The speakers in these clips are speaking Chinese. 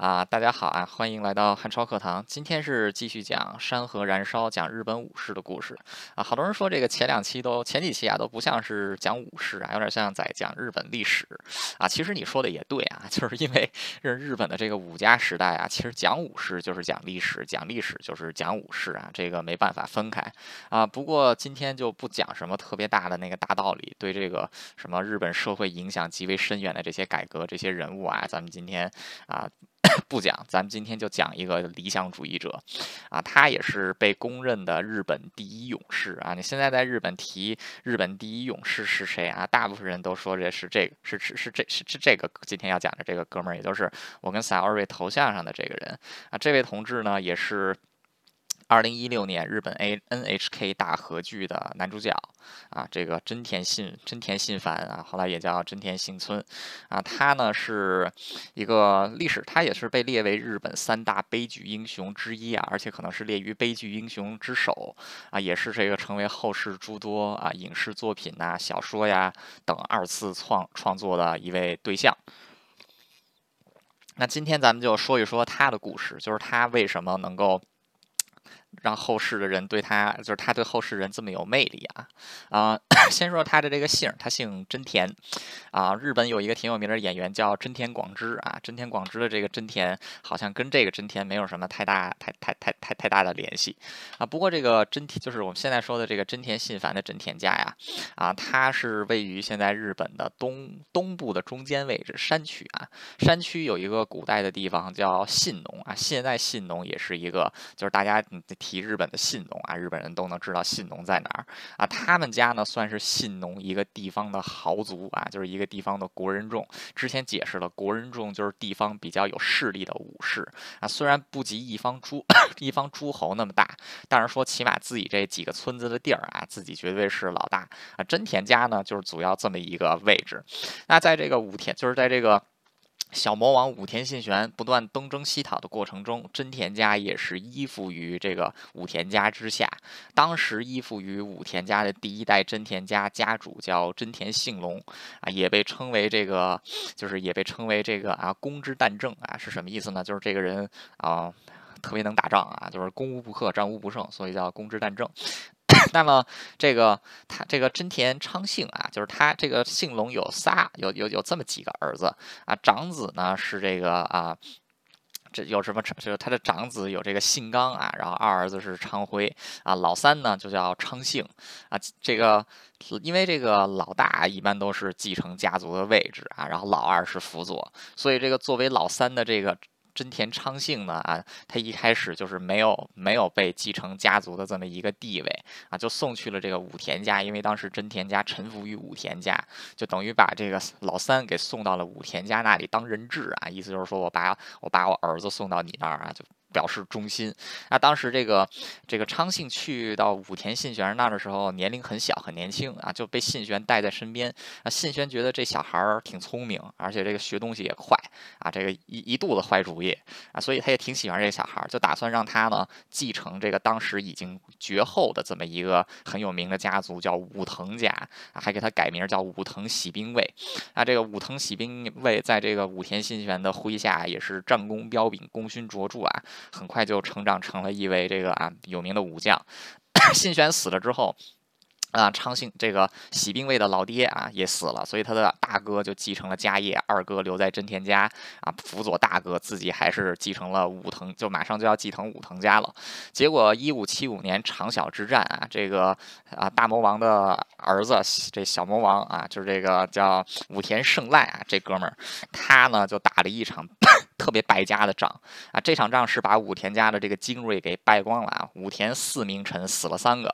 啊，大家好啊，欢迎来到汉超课堂。今天是继续讲山河燃烧，讲日本武士的故事啊。好多人说这个前两期都前几期啊都不像是讲武士啊，有点像在讲日本历史啊。其实你说的也对啊，就是因为日日本的这个武家时代啊，其实讲武士就是讲历史，讲历史就是讲武士啊，这个没办法分开啊。不过今天就不讲什么特别大的那个大道理，对这个什么日本社会影响极为深远的这些改革这些人物啊，咱们今天啊。不讲，咱们今天就讲一个理想主义者，啊，他也是被公认的日本第一勇士啊。你现在在日本提日本第一勇士是谁啊？大部分人都说这是这个，是是是这是是这个今天要讲的这个哥们儿，也就是我跟小二位头像上的这个人啊。这位同志呢，也是。二零一六年日本 A N H K 大合剧的男主角啊，这个真田信真田信繁啊，后来也叫真田幸村啊，他呢是一个历史，他也是被列为日本三大悲剧英雄之一啊，而且可能是列于悲剧英雄之首啊，也是这个成为后世诸多啊影视作品呐、小说呀等二次创创作的一位对象。那今天咱们就说一说他的故事，就是他为什么能够。让后世的人对他，就是他对后世人这么有魅力啊！啊，先说他的这个姓，他姓真田，啊，日本有一个挺有名的演员叫真田广之啊，真田广之的这个真田好像跟这个真田没有什么太大、太太太太太大的联系啊。不过这个真田就是我们现在说的这个真田信繁的真田家呀，啊，它是位于现在日本的东东部的中间位置山区啊。山区有一个古代的地方叫信浓啊，现在信浓也是一个，就是大家提日本的信浓啊，日本人都能知道信浓在哪儿啊。他们家呢算是信浓一个地方的豪族啊，就是一个地方的国人众。之前解释了，国人众就是地方比较有势力的武士啊。虽然不及一方诸 一方诸侯那么大，但是说起码自己这几个村子的地儿啊，自己绝对是老大啊。真田家呢就是主要这么一个位置。那在这个武田，就是在这个。小魔王武田信玄不断东征西讨的过程中，真田家也是依附于这个武田家之下。当时依附于武田家的第一代真田家家主叫真田信隆啊，也被称为这个，就是也被称为这个啊，攻之旦正啊，是什么意思呢？就是这个人啊，特别能打仗啊，就是攻无不克，战无不胜，所以叫攻之旦正。那么这个他这个真田昌幸啊，就是他这个姓龙有仨，有有有这么几个儿子啊。长子呢是这个啊，这有什么？就是他的长子有这个信刚啊，然后二儿子是昌辉啊，老三呢就叫昌幸啊。这个因为这个老大一般都是继承家族的位置啊，然后老二是辅佐，所以这个作为老三的这个。真田昌幸呢啊，他一开始就是没有没有被继承家族的这么一个地位啊，就送去了这个武田家，因为当时真田家臣服于武田家，就等于把这个老三给送到了武田家那里当人质啊，意思就是说我把我把我儿子送到你那儿啊，就。表示忠心。那当时这个这个昌幸去到武田信玄那儿的时候，年龄很小，很年轻啊，就被信玄带在身边。啊，信玄觉得这小孩儿挺聪明，而且这个学东西也快啊，这个一一肚子坏主意啊，所以他也挺喜欢这个小孩儿，就打算让他呢继承这个当时已经绝后的这么一个很有名的家族，叫武藤家啊，还给他改名叫武藤喜兵卫。啊，这个武藤喜兵卫在这个武田信玄的麾下也是战功彪炳，功勋卓著啊。很快就成长成了一位这个啊有名的武将。信玄死了之后。啊，昌兴这个喜兵卫的老爹啊也死了，所以他的大哥就继承了家业，二哥留在真田家啊辅佐大哥，自己还是继承了武藤，就马上就要继承武藤家了。结果一五七五年长筱之战啊，这个啊大魔王的儿子这小魔王啊，就是这个叫武田胜赖啊，这哥们儿他呢就打了一场特别败家的仗啊，这场仗是把武田家的这个精锐给败光了啊，武田四名臣死了三个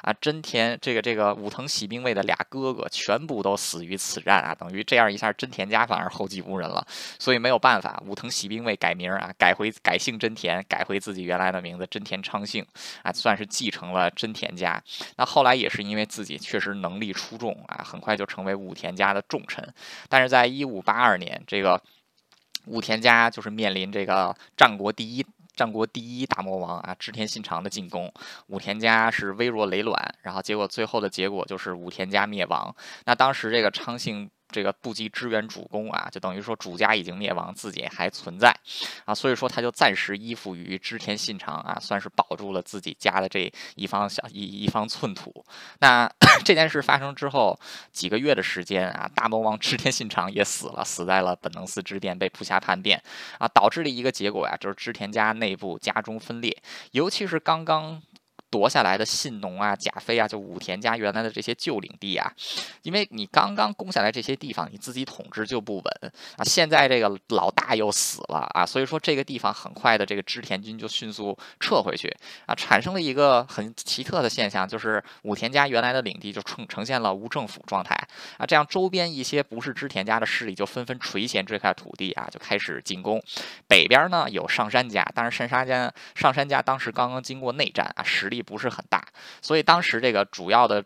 啊，真田这。个这个武藤喜兵卫的俩哥哥全部都死于此战啊，等于这样一下真田家反而后继无人了，所以没有办法，武藤喜兵卫改名啊，改回改姓真田，改回自己原来的名字真田昌幸啊，算是继承了真田家。那后来也是因为自己确实能力出众啊，很快就成为武田家的重臣。但是在一五八二年，这个武田家就是面临这个战国第一。战国第一大魔王啊，织田信长的进攻，武田家是微弱累卵，然后结果最后的结果就是武田家灭亡。那当时这个昌幸这个不及支援主公啊，就等于说主家已经灭亡，自己还存在啊，所以说他就暂时依附于织田信长啊，算是保住了自己家的这一方小一一方寸土。那 这件事发生之后几个月的时间啊，大魔王织田信长也死了，死在了本能寺之殿，被部下叛变啊，导致了一个结果呀，就是织田家内部家中分裂，尤其是刚刚。夺下来的信浓啊、甲斐啊，就武田家原来的这些旧领地啊，因为你刚刚攻下来这些地方，你自己统治就不稳啊。现在这个老大又死了啊，所以说这个地方很快的这个织田军就迅速撤回去啊，产生了一个很奇特的现象，就是武田家原来的领地就呈呈现了无政府状态啊。这样周边一些不是织田家的势力就纷纷垂涎这块土地啊，就开始进攻。北边呢有上山家，但是上山家上山家当时刚刚经过内战啊，实力。不是很大，所以当时这个主要的。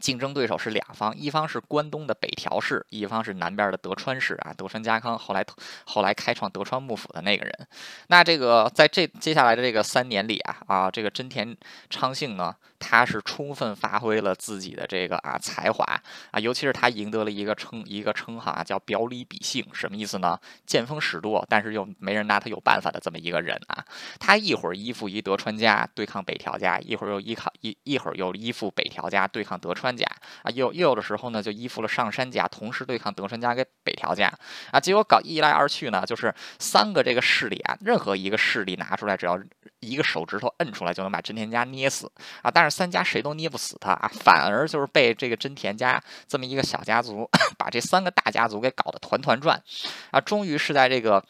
竞争对手是两方，一方是关东的北条氏，一方是南边的德川氏啊。德川家康后来后来开创德川幕府的那个人。那这个在这接下来的这个三年里啊啊，这个真田昌幸呢，他是充分发挥了自己的这个啊才华啊，尤其是他赢得了一个称一个称号啊，叫表里比性，什么意思呢？见风使舵，但是又没人拿他有办法的这么一个人啊。他一会儿依附于德川家对抗北条家，一会儿又依靠一一会儿又依附北条家对抗德川。家啊，又又有的时候呢，就依附了上山家，同时对抗德川家跟北条家啊。结果搞一来二去呢，就是三个这个势力啊，任何一个势力拿出来，只要一个手指头摁出来，就能把真田家捏死啊。但是三家谁都捏不死他啊，反而就是被这个真田家这么一个小家族，把这三个大家族给搞得团团转啊。终于是在这个。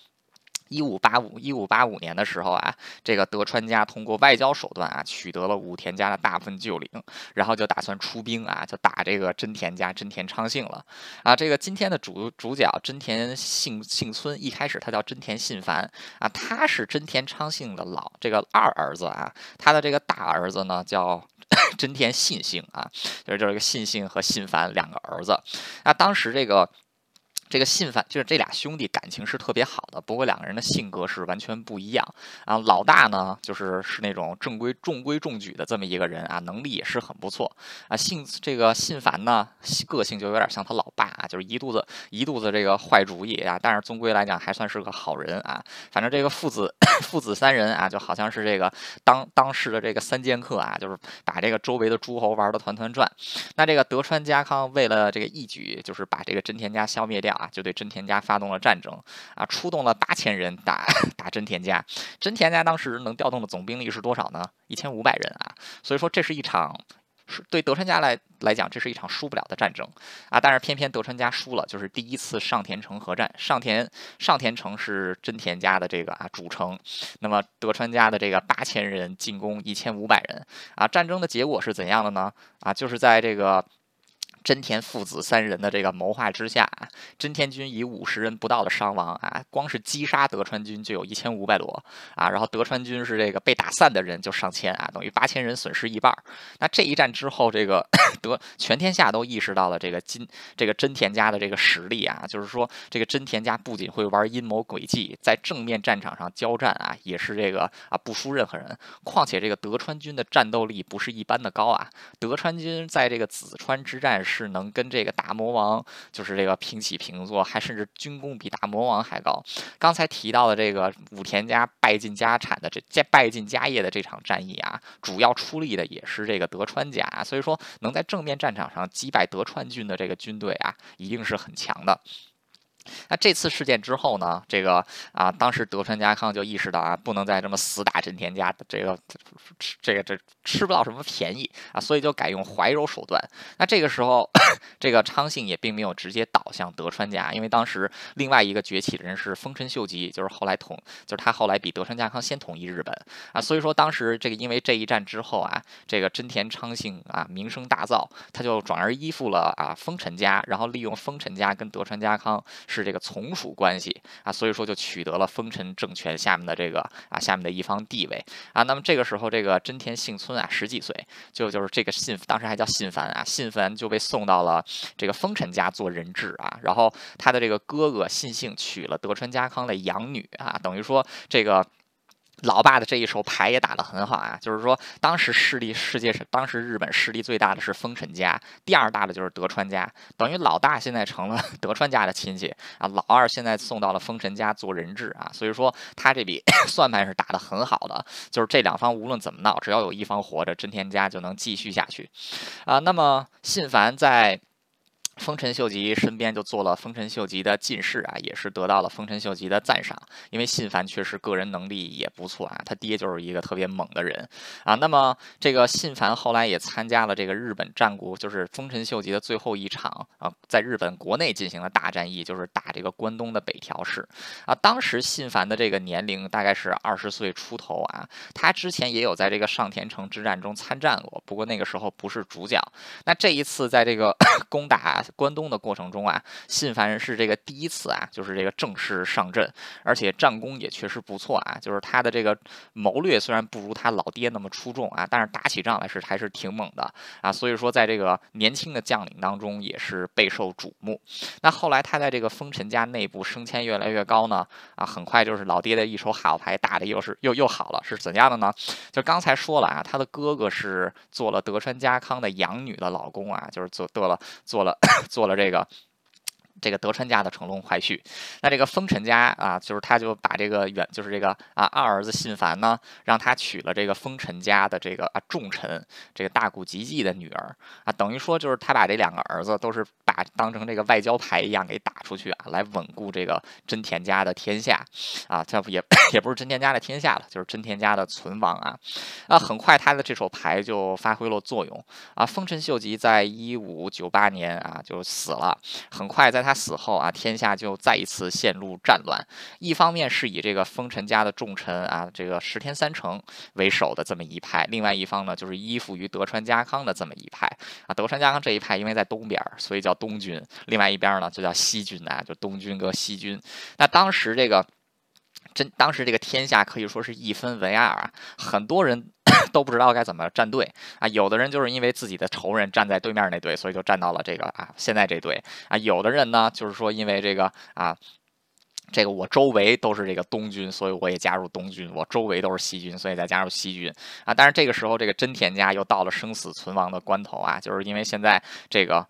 一五八五一五八五年的时候啊，这个德川家通过外交手段啊，取得了武田家的大部分旧领，然后就打算出兵啊，就打这个真田家真田昌幸了啊。这个今天的主主角真田幸幸村，一开始他叫真田信繁啊，他是真田昌幸的老这个二儿子啊，他的这个大儿子呢叫 真田信幸啊，就是这个信幸和信繁两个儿子。那当时这个。这个信繁就是这俩兄弟感情是特别好的，不过两个人的性格是完全不一样啊。老大呢，就是是那种正规中规中矩的这么一个人啊，能力也是很不错啊。信这个信繁呢，个性就有点像他老爸啊，就是一肚子一肚子这个坏主意啊。但是终归来讲还算是个好人啊。反正这个父子父子三人啊，就好像是这个当当时的这个三剑客啊，就是把这个周围的诸侯玩的团团转。那这个德川家康为了这个一举，就是把这个真田家消灭掉。就对真田家发动了战争啊，出动了八千人打 打真田家。真田家当时能调动的总兵力是多少呢？一千五百人啊。所以说这是一场，对德川家来来讲，这是一场输不了的战争啊。但是偏偏德川家输了，就是第一次上田城合战。上田上田城是真田家的这个啊主城，那么德川家的这个八千人进攻一千五百人啊。战争的结果是怎样的呢？啊，就是在这个。真田父子三人的这个谋划之下，真田军以五十人不到的伤亡啊，光是击杀德川军就有一千五百多啊，然后德川军是这个被打散的人就上千啊，等于八千人损失一半。那这一战之后，这个 德全天下都意识到了这个金这个真田家的这个实力啊，就是说这个真田家不仅会玩阴谋诡计，在正面战场上交战啊，也是这个啊不输任何人。况且这个德川军的战斗力不是一般的高啊，德川军在这个紫川之战时。是能跟这个大魔王，就是这个平起平坐，还甚至军功比大魔王还高。刚才提到的这个武田家败尽家产的这败尽家业的这场战役啊，主要出力的也是这个德川家，所以说能在正面战场上击败德川军的这个军队啊，一定是很强的。那这次事件之后呢？这个啊，当时德川家康就意识到啊，不能再这么死打真田家这个吃这个这吃不到什么便宜啊，所以就改用怀柔手段。那这个时候，这个昌信也并没有直接倒向德川家，因为当时另外一个崛起的人是丰臣秀吉，就是后来统，就是他后来比德川家康先统一日本啊。所以说当时这个因为这一战之后啊，这个真田昌幸啊名声大噪，他就转而依附了啊丰臣家，然后利用丰臣家跟德川家康。是这个从属关系啊，所以说就取得了丰臣政权下面的这个啊下面的一方地位啊。那么这个时候，这个真田幸村啊十几岁，就就是这个信当时还叫信繁啊，信繁就被送到了这个丰臣家做人质啊。然后他的这个哥哥信幸娶了德川家康的养女啊，等于说这个。老爸的这一手牌也打得很好啊，就是说当时势力世界上当时日本势力最大的是丰臣家，第二大的就是德川家，等于老大现在成了 德川家的亲戚啊，老二现在送到了丰臣家做人质啊，所以说他这笔 算盘是打得很好的，就是这两方无论怎么闹，只要有一方活着，真田家就能继续下去啊。那么信繁在。丰臣秀吉身边就做了丰臣秀吉的近侍啊，也是得到了丰臣秀吉的赞赏。因为信繁确实个人能力也不错啊，他爹就是一个特别猛的人啊。那么这个信繁后来也参加了这个日本战国，就是丰臣秀吉的最后一场啊，在日本国内进行了大战役，就是打这个关东的北条氏啊。当时信繁的这个年龄大概是二十岁出头啊，他之前也有在这个上田城之战中参战过，不过那个时候不是主角。那这一次在这个 攻打。关东的过程中啊，信繁是这个第一次啊，就是这个正式上阵，而且战功也确实不错啊。就是他的这个谋略虽然不如他老爹那么出众啊，但是打起仗来是还是挺猛的啊。所以说，在这个年轻的将领当中也是备受瞩目。那后来他在这个丰臣家内部升迁越来越高呢，啊，很快就是老爹的一手好牌打的又是又又好了，是怎样的呢？就刚才说了啊，他的哥哥是做了德川家康的养女的老公啊，就是做得了做了。做了这个。这个德川家的乘龙快婿，那这个丰臣家啊，就是他就把这个远，就是这个啊二儿子信繁呢，让他娶了这个丰臣家的这个啊重臣，这个大谷吉继的女儿啊，等于说就是他把这两个儿子都是把当成这个外交牌一样给打出去啊，来稳固这个真田家的天下。啊，这不也 也不是真田家的天下了，就是真田家的存亡啊。啊，很快他的这手牌就发挥了作用。啊，丰臣秀吉在一五九八年啊就死了，很快在他。死后啊，天下就再一次陷入战乱。一方面是以这个丰臣家的重臣啊，这个石田三成为首的这么一派；另外一方呢，就是依附于德川家康的这么一派啊。德川家康这一派因为在东边，所以叫东军；另外一边呢，就叫西军啊，就东军跟西军。那当时这个真，当时这个天下可以说是一分为二啊，很多人。都不知道该怎么站队啊！有的人就是因为自己的仇人站在对面那队，所以就站到了这个啊现在这队啊。有的人呢，就是说因为这个啊。这个我周围都是这个东军，所以我也加入东军；我周围都是西军，所以再加入西军啊。但是这个时候，这个真田家又到了生死存亡的关头啊，就是因为现在这个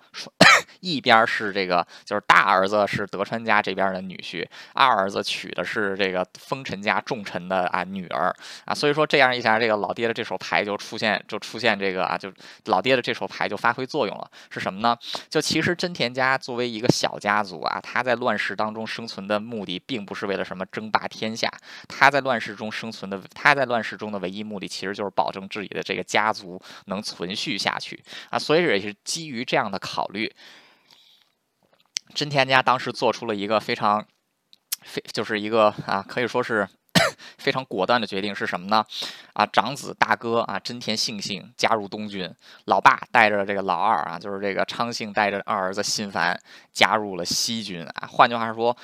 一边是这个，就是大儿子是德川家这边的女婿，二儿子娶的是这个丰臣家重臣的啊女儿啊，所以说这样一下，这个老爹的这手牌就出现，就出现这个啊，就老爹的这手牌就发挥作用了。是什么呢？就其实真田家作为一个小家族啊，他在乱世当中生存的目。的并不是为了什么争霸天下，他在乱世中生存的，他在乱世中的唯一目的其实就是保证自己的这个家族能存续下去啊，所以也是基于这样的考虑，真田家当时做出了一个非常非就是一个啊，可以说是。非常果断的决定是什么呢？啊，长子大哥啊，真田幸幸加入东军，老爸带着这个老二啊，就是这个昌幸带着二儿子信繁加入了西军啊。换句话说，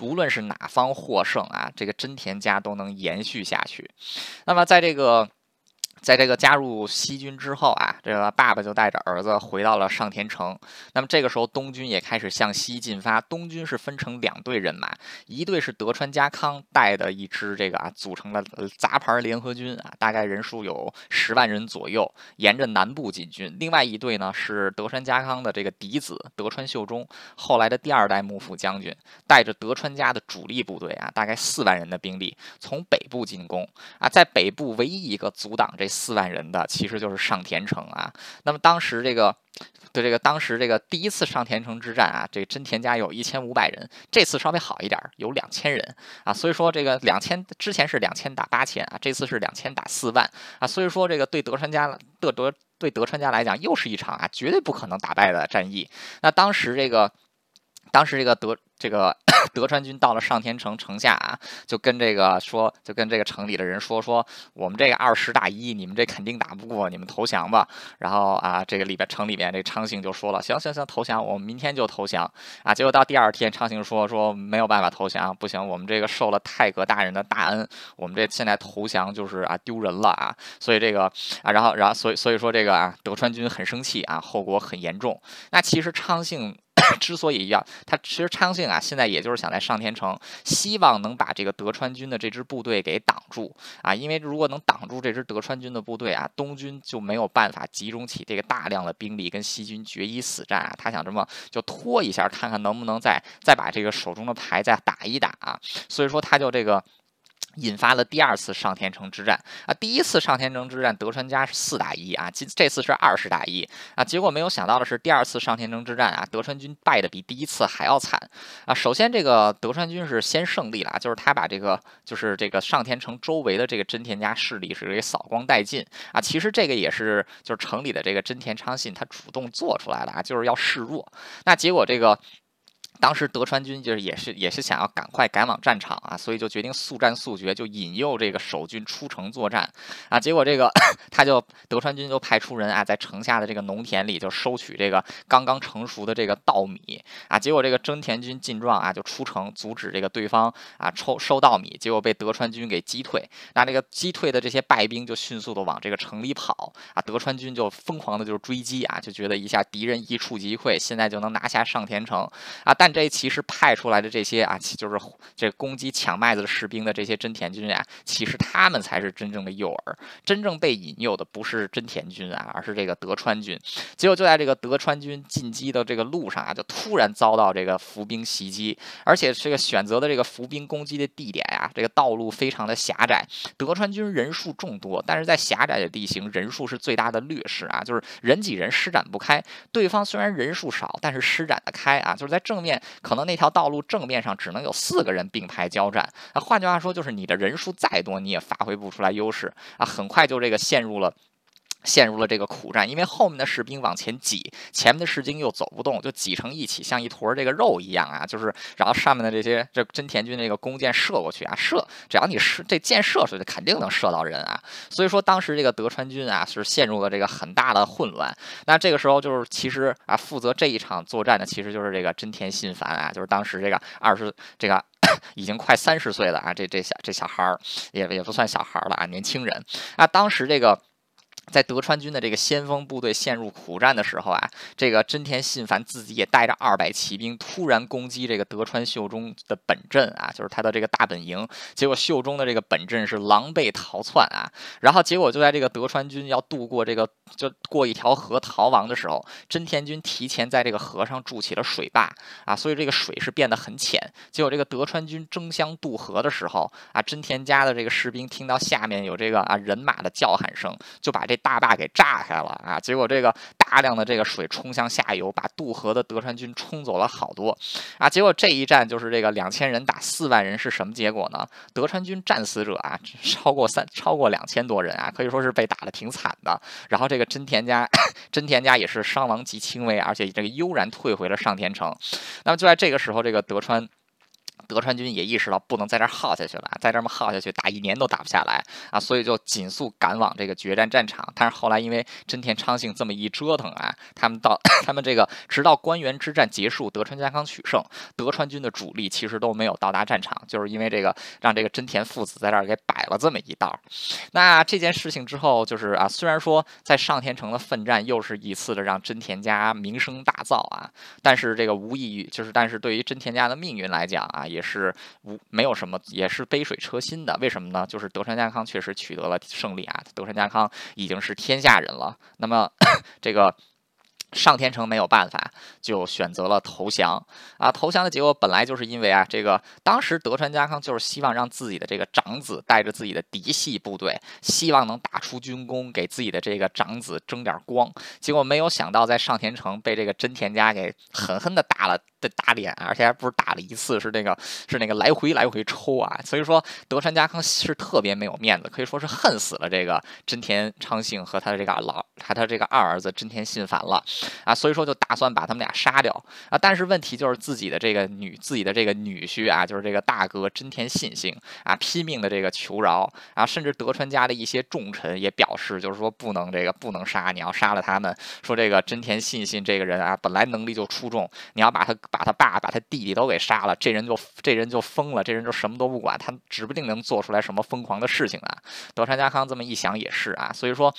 无论是哪方获胜啊，这个真田家都能延续下去。那么在这个。在这个加入西军之后啊，这个爸爸就带着儿子回到了上田城。那么这个时候，东军也开始向西进发。东军是分成两队人马，一队是德川家康带的一支这个啊，组成了杂牌联合军啊，大概人数有十万人左右，沿着南部进军。另外一队呢是德川家康的这个嫡子德川秀忠，后来的第二代幕府将军，带着德川家的主力部队啊，大概四万人的兵力从北部进攻啊，在北部唯一一个阻挡这。四万人的其实就是上田城啊。那么当时这个，对这个当时这个第一次上田城之战啊，这个真田家有一千五百人，这次稍微好一点，有两千人啊。所以说这个两千之前是两千打八千啊，这次是两千打四万啊。所以说这个对德川家的德对德川家来讲，又是一场啊绝对不可能打败的战役。那当时这个。当时这个德这个 德川军到了上天城城下啊，就跟这个说，就跟这个城里的人说说，我们这个二十打一，你们这肯定打不过，你们投降吧。然后啊，这个里边城里边这昌幸就说了，行行行，投降，我们明天就投降啊。结果到第二天，昌幸说说没有办法投降，不行，我们这个受了太阁大人的大恩，我们这现在投降就是啊丢人了啊。所以这个啊，然后然后所以所以说这个啊德川军很生气啊，后果很严重。那其实昌幸。之所以要他，其实昌幸啊，现在也就是想在上天城，希望能把这个德川军的这支部队给挡住啊，因为如果能挡住这支德川军的部队啊，东军就没有办法集中起这个大量的兵力跟西军决一死战啊。他想这么就拖一下，看看能不能再再把这个手中的牌再打一打啊。所以说他就这个。引发了第二次上天城之战啊！第一次上天城之战，德川家是四打一啊，这这次是二十打一啊。结果没有想到的是，第二次上天城之战啊，德川军败的比第一次还要惨啊。首先，这个德川军是先胜利了啊，就是他把这个就是这个上天城周围的这个真田家势力是给扫光殆尽啊。其实这个也是就是城里的这个真田昌信他主动做出来的啊，就是要示弱。那结果这个。当时德川军就是也是也是想要赶快赶往战场啊，所以就决定速战速决，就引诱这个守军出城作战啊。结果这个 他就德川军就派出人啊，在城下的这个农田里就收取这个刚刚成熟的这个稻米啊。结果这个真田军进状啊，就出城阻止这个对方啊抽收稻米，结果被德川军给击退。那这个击退的这些败兵就迅速的往这个城里跑啊。德川军就疯狂的就是追击啊，就觉得一下敌人一触即溃，现在就能拿下上田城啊。但这其实派出来的这些啊，就是这攻击抢麦子的士兵的这些真田军啊，其实他们才是真正的诱饵。真正被引诱的不是真田军啊，而是这个德川军。结果就在这个德川军进击的这个路上啊，就突然遭到这个伏兵袭击，而且这个选择的这个伏兵攻击的地点啊，这个道路非常的狭窄。德川军人数众多，但是在狭窄的地形，人数是最大的劣势啊，就是人挤人施展不开。对方虽然人数少，但是施展得开啊，就是在正面可能。那条道路正面上只能有四个人并排交战，那换句话说就是你的人数再多，你也发挥不出来优势啊，很快就这个陷入了。陷入了这个苦战，因为后面的士兵往前挤，前面的士兵又走不动，就挤成一起，像一坨这个肉一样啊。就是，然后上面的这些这真田军这个弓箭射过去啊，射，只要你射这箭射出去，肯定能射到人啊。所以说，当时这个德川军啊是陷入了这个很大的混乱。那这个时候就是，其实啊，负责这一场作战的其实就是这个真田信繁啊，就是当时这个二十这个 已经快三十岁了啊，这这小这小孩儿也也不算小孩儿了啊，年轻人啊，当时这个。在德川军的这个先锋部队陷入苦战的时候啊，这个真田信繁自己也带着二百骑兵突然攻击这个德川秀忠的本阵啊，就是他的这个大本营。结果秀忠的这个本阵是狼狈逃窜啊，然后结果就在这个德川军要渡过这个就过一条河逃亡的时候，真田军提前在这个河上筑起了水坝啊，所以这个水是变得很浅。结果这个德川军争相渡河的时候啊，真田家的这个士兵听到下面有这个啊人马的叫喊声，就把这大坝给炸开了啊！结果这个大量的这个水冲向下游，把渡河的德川军冲走了好多啊！结果这一战就是这个两千人打四万人是什么结果呢？德川军战死者啊超过三超过两千多人啊，可以说是被打的挺惨的。然后这个真田家真田家也是伤亡极轻微，而且这个悠然退回了上田城。那么就在这个时候，这个德川。德川军也意识到不能在这儿耗下去了，在这么耗下去，打一年都打不下来啊，所以就紧速赶往这个决战战场。但是后来因为真田昌幸这么一折腾啊，他们到 他们这个直到关原之战结束，德川家康取胜，德川军的主力其实都没有到达战场，就是因为这个让这个真田父子在这儿给摆了这么一道。那这件事情之后，就是啊，虽然说在上田城的奋战又是一次的让真田家名声大噪啊，但是这个无异于就是，但是对于真田家的命运来讲啊，也。也是无没有什么，也是杯水车薪的。为什么呢？就是德川家康确实取得了胜利啊，德川家康已经是天下人了。那么 这个。上天城没有办法，就选择了投降啊！投降的结果本来就是因为啊，这个当时德川家康就是希望让自己的这个长子带着自己的嫡系部队，希望能打出军功，给自己的这个长子争点光。结果没有想到，在上田城被这个真田家给狠狠的打了的打脸，而且还不是打了一次，是那个是那个来回来回抽啊！所以说德川家康是特别没有面子，可以说是恨死了这个真田昌幸和他的这个老他他这个二儿子真田信繁了。啊，所以说就打算把他们俩杀掉啊！但是问题就是自己的这个女，自己的这个女婿啊，就是这个大哥真田信幸啊，拼命的这个求饶啊，甚至德川家的一些重臣也表示，就是说不能这个不能杀，你要杀了他们，说这个真田信信这个人啊，本来能力就出众，你要把他把他爸把他弟弟都给杀了，这人就这人就疯了，这人就什么都不管，他指不定能做出来什么疯狂的事情啊！德川家康这么一想也是啊，所以说。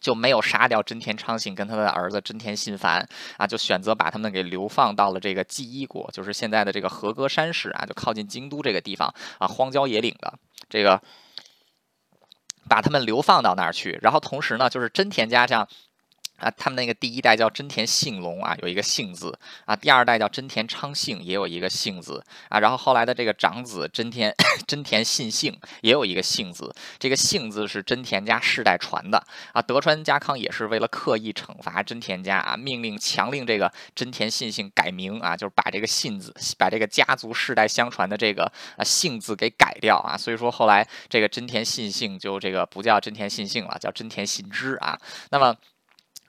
就没有杀掉真田昌信跟他的儿子真田信繁啊，就选择把他们给流放到了这个纪伊国，就是现在的这个和歌山市啊，就靠近京都这个地方啊，荒郊野岭的这个，把他们流放到那儿去。然后同时呢，就是真田家这样。啊，他们那个第一代叫真田信隆啊，有一个信字啊；第二代叫真田昌幸，也有一个信字啊。然后后来的这个长子真田 真田信幸也有一个信字，这个信字是真田家世代传的啊。德川家康也是为了刻意惩罚真田家啊，命令强令这个真田信幸改名啊，就是把这个信字，把这个家族世代相传的这个啊姓字给改掉啊。所以说后来这个真田信幸就这个不叫真田信幸了，叫真田信之啊。那么。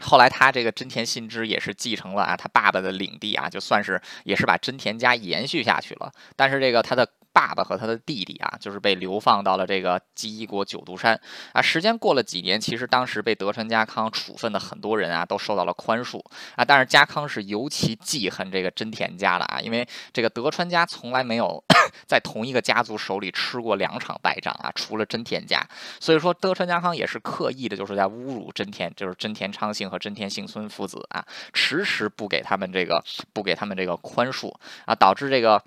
后来他这个真田信之也是继承了啊他爸爸的领地啊，就算是也是把真田家延续下去了。但是这个他的。爸爸和他的弟弟啊，就是被流放到了这个基伊国九度山啊。时间过了几年，其实当时被德川家康处分的很多人啊，都受到了宽恕啊。但是家康是尤其记恨这个真田家的啊，因为这个德川家从来没有 在同一个家族手里吃过两场败仗啊，除了真田家。所以说德川家康也是刻意的，就是在侮辱真田，就是真田昌幸和真田幸村父子啊，迟迟不给他们这个不给他们这个宽恕啊，导致这个。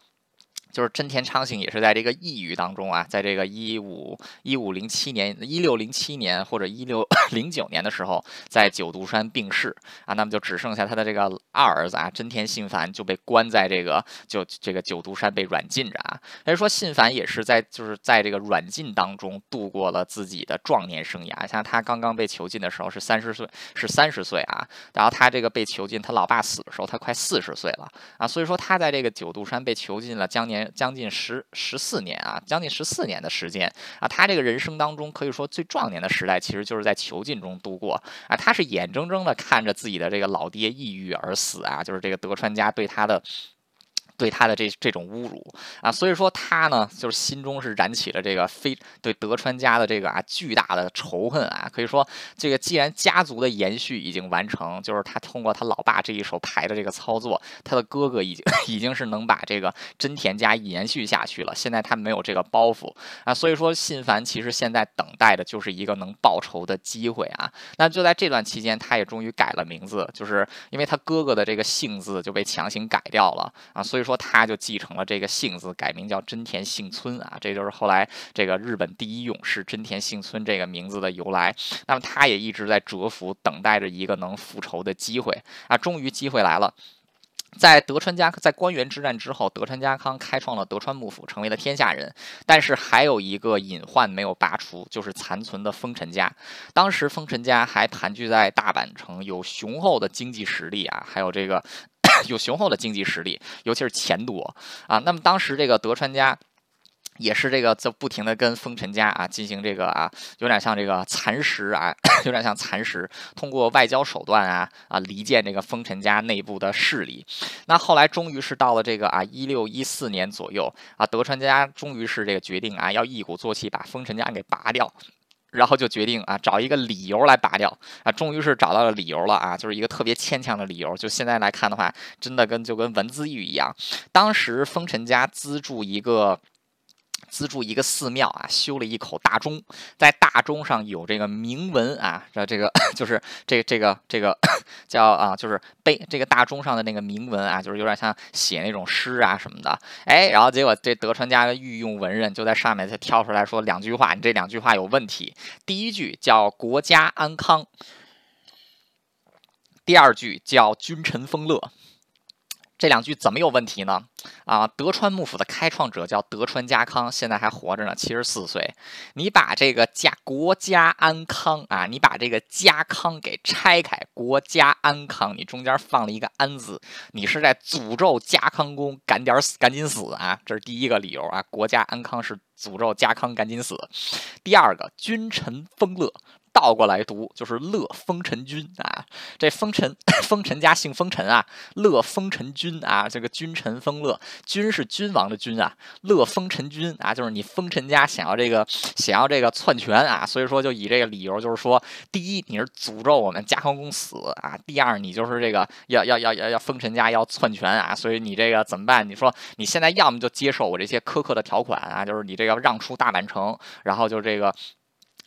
就是真田昌幸也是在这个抑郁当中啊，在这个一五一五零七年、一六零七年或者一六 零九年的时候，在九度山病逝啊，那么就只剩下他的这个二儿子啊，真田信繁就被关在这个就这个九度山被软禁着啊。所以说信繁也是在就是在这个软禁当中度过了自己的壮年生涯。像他刚刚被囚禁的时候是三十岁，是三十岁啊，然后他这个被囚禁，他老爸死的时候他快四十岁了啊，所以说他在这个九度山被囚禁了将近将近十十四年啊，将近十四年的时间啊，他这个人生当中可以说最壮年的时代，其实就是在囚禁中度过啊。他是眼睁睁的看着自己的这个老爹抑郁而死啊，就是这个德川家对他的。对他的这这种侮辱啊，所以说他呢，就是心中是燃起了这个非对德川家的这个啊巨大的仇恨啊。可以说，这个既然家族的延续已经完成，就是他通过他老爸这一手牌的这个操作，他的哥哥已经 已经是能把这个真田家延续下去了。现在他没有这个包袱啊，所以说信繁其实现在等待的就是一个能报仇的机会啊。那就在这段期间，他也终于改了名字，就是因为他哥哥的这个姓字就被强行改掉了啊，所以。说他就继承了这个姓字，改名叫真田幸村啊，这就是后来这个日本第一勇士真田幸村这个名字的由来。那么他也一直在蛰伏，等待着一个能复仇的机会啊，终于机会来了。在德川家在关原之战之后，德川家康开创了德川幕府，成为了天下人。但是还有一个隐患没有拔除，就是残存的丰臣家。当时丰臣家还盘踞在大阪城，有雄厚的经济实力啊，还有这个。有雄厚的经济实力，尤其是钱多啊。那么当时这个德川家也是这个在不停的跟丰臣家啊进行这个啊，有点像这个蚕食啊，有点像蚕食，通过外交手段啊啊离间这个丰臣家内部的势力。那后来终于是到了这个啊一六一四年左右啊，德川家终于是这个决定啊要一鼓作气把丰臣家给拔掉。然后就决定啊，找一个理由来拔掉啊，终于是找到了理由了啊，就是一个特别牵强的理由。就现在来看的话，真的跟就跟文字狱一样。当时丰臣家资助一个。资助一个寺庙啊，修了一口大钟，在大钟上有这个铭文啊，这这个 就是这这个这个 叫啊，就是碑这个大钟上的那个铭文啊，就是有点像写那种诗啊什么的。哎，然后结果这德川家的御用文人就在上面才跳出来说两句话，你这两句话有问题。第一句叫国家安康，第二句叫君臣丰乐。这两句怎么有问题呢？啊，德川幕府的开创者叫德川家康，现在还活着呢，七十四岁。你把这个家国家安康啊，你把这个家康给拆开，国家安康，你中间放了一个安字，你是在诅咒家康公赶点死，赶紧死啊！这是第一个理由啊，国家安康是诅咒家康赶紧死。第二个，君臣丰乐。倒过来读就是乐丰臣君啊，这丰臣丰臣家姓丰臣啊，乐丰臣君啊，这个君臣丰乐，君是君王的君啊，乐丰臣君啊，就是你丰臣家想要这个想要这个篡权啊，所以说就以这个理由，就是说，第一你是诅咒我们家康公死啊，第二你就是这个要要要要要丰臣家要篡权啊，所以你这个怎么办？你说你现在要么就接受我这些苛刻的条款啊，就是你这个让出大阪城，然后就这个。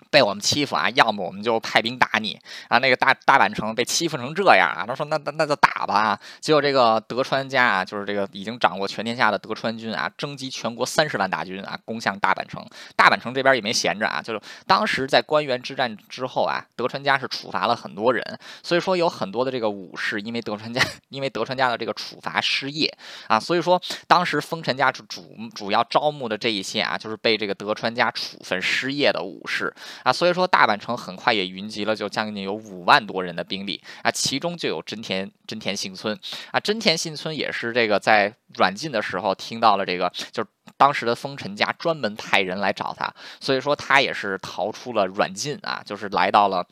被我们欺负啊，要么我们就派兵打你啊。那个大大阪城被欺负成这样啊，他说那那那就打吧。结果这个德川家啊，就是这个已经掌握全天下的德川军啊，征集全国三十万大军啊，攻向大阪城。大阪城这边也没闲着啊，就是当时在关原之战之后啊，德川家是处罚了很多人，所以说有很多的这个武士因为德川家 因为德川家的这个处罚失业啊，所以说当时丰臣家主主主要招募的这一些啊，就是被这个德川家处分失业的武士。啊，所以说大阪城很快也云集了，就将近有五万多人的兵力啊，其中就有真田真田幸村啊，真田幸村也是这个在软禁的时候听到了这个，就是当时的丰臣家专门派人来找他，所以说他也是逃出了软禁啊，就是来到了。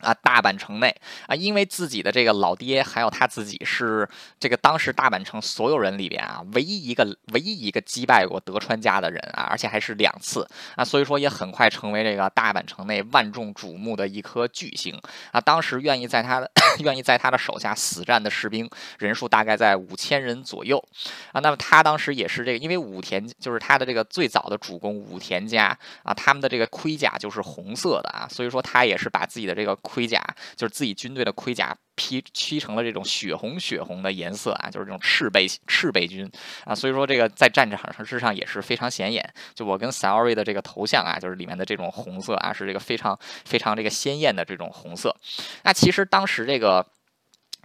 啊，大阪城内啊，因为自己的这个老爹还有他自己是这个当时大阪城所有人里边啊，唯一一个唯一一个击败过德川家的人啊，而且还是两次啊，所以说也很快成为这个大阪城内万众瞩目的一颗巨星啊。当时愿意在他的 愿意在他的手下死战的士兵人数大概在五千人左右啊。那么他当时也是这个，因为武田就是他的这个最早的主公武田家啊，他们的这个盔甲就是红色的啊，所以说他也是把自己的这个。盔甲就是自己军队的盔甲，披漆成了这种血红血红的颜色啊，就是这种赤背赤背军啊，所以说这个在战场上之上也是非常显眼。就我跟 Sorry 的这个头像啊，就是里面的这种红色啊，是这个非常非常这个鲜艳的这种红色。那其实当时这个。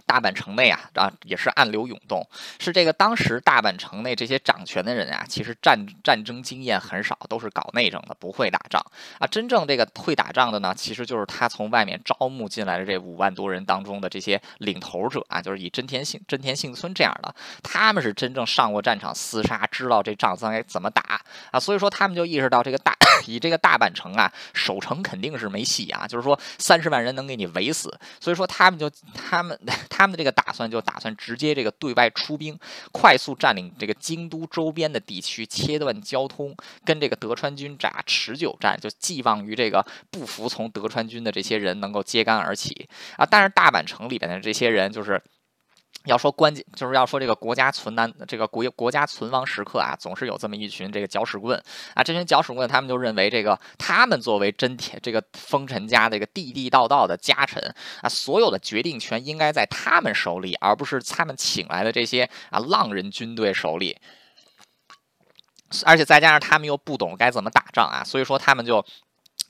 大阪城内啊啊也是暗流涌动，是这个当时大阪城内这些掌权的人啊，其实战战争经验很少，都是搞内政的，不会打仗啊。真正这个会打仗的呢，其实就是他从外面招募进来的这五万多人当中的这些领头者啊，就是以真田幸真田幸村这样的，他们是真正上过战场厮杀，知道这仗该怎么打啊。所以说他们就意识到这个大 以这个大阪城啊守城肯定是没戏啊，就是说三十万人能给你围死，所以说他们就他们。他们的这个打算就打算直接这个对外出兵，快速占领这个京都周边的地区，切断交通，跟这个德川军打持久战，就寄望于这个不服从德川军的这些人能够揭竿而起啊！但是大阪城里边的这些人就是。要说关键，就是要说这个国家存难，这个国国家存亡时刻啊，总是有这么一群这个搅屎棍啊。这群搅屎棍，他们就认为这个他们作为真田这个丰臣家这个地地道道的家臣啊，所有的决定权应该在他们手里，而不是他们请来的这些啊浪人军队手里。而且再加上他们又不懂该怎么打仗啊，所以说他们就。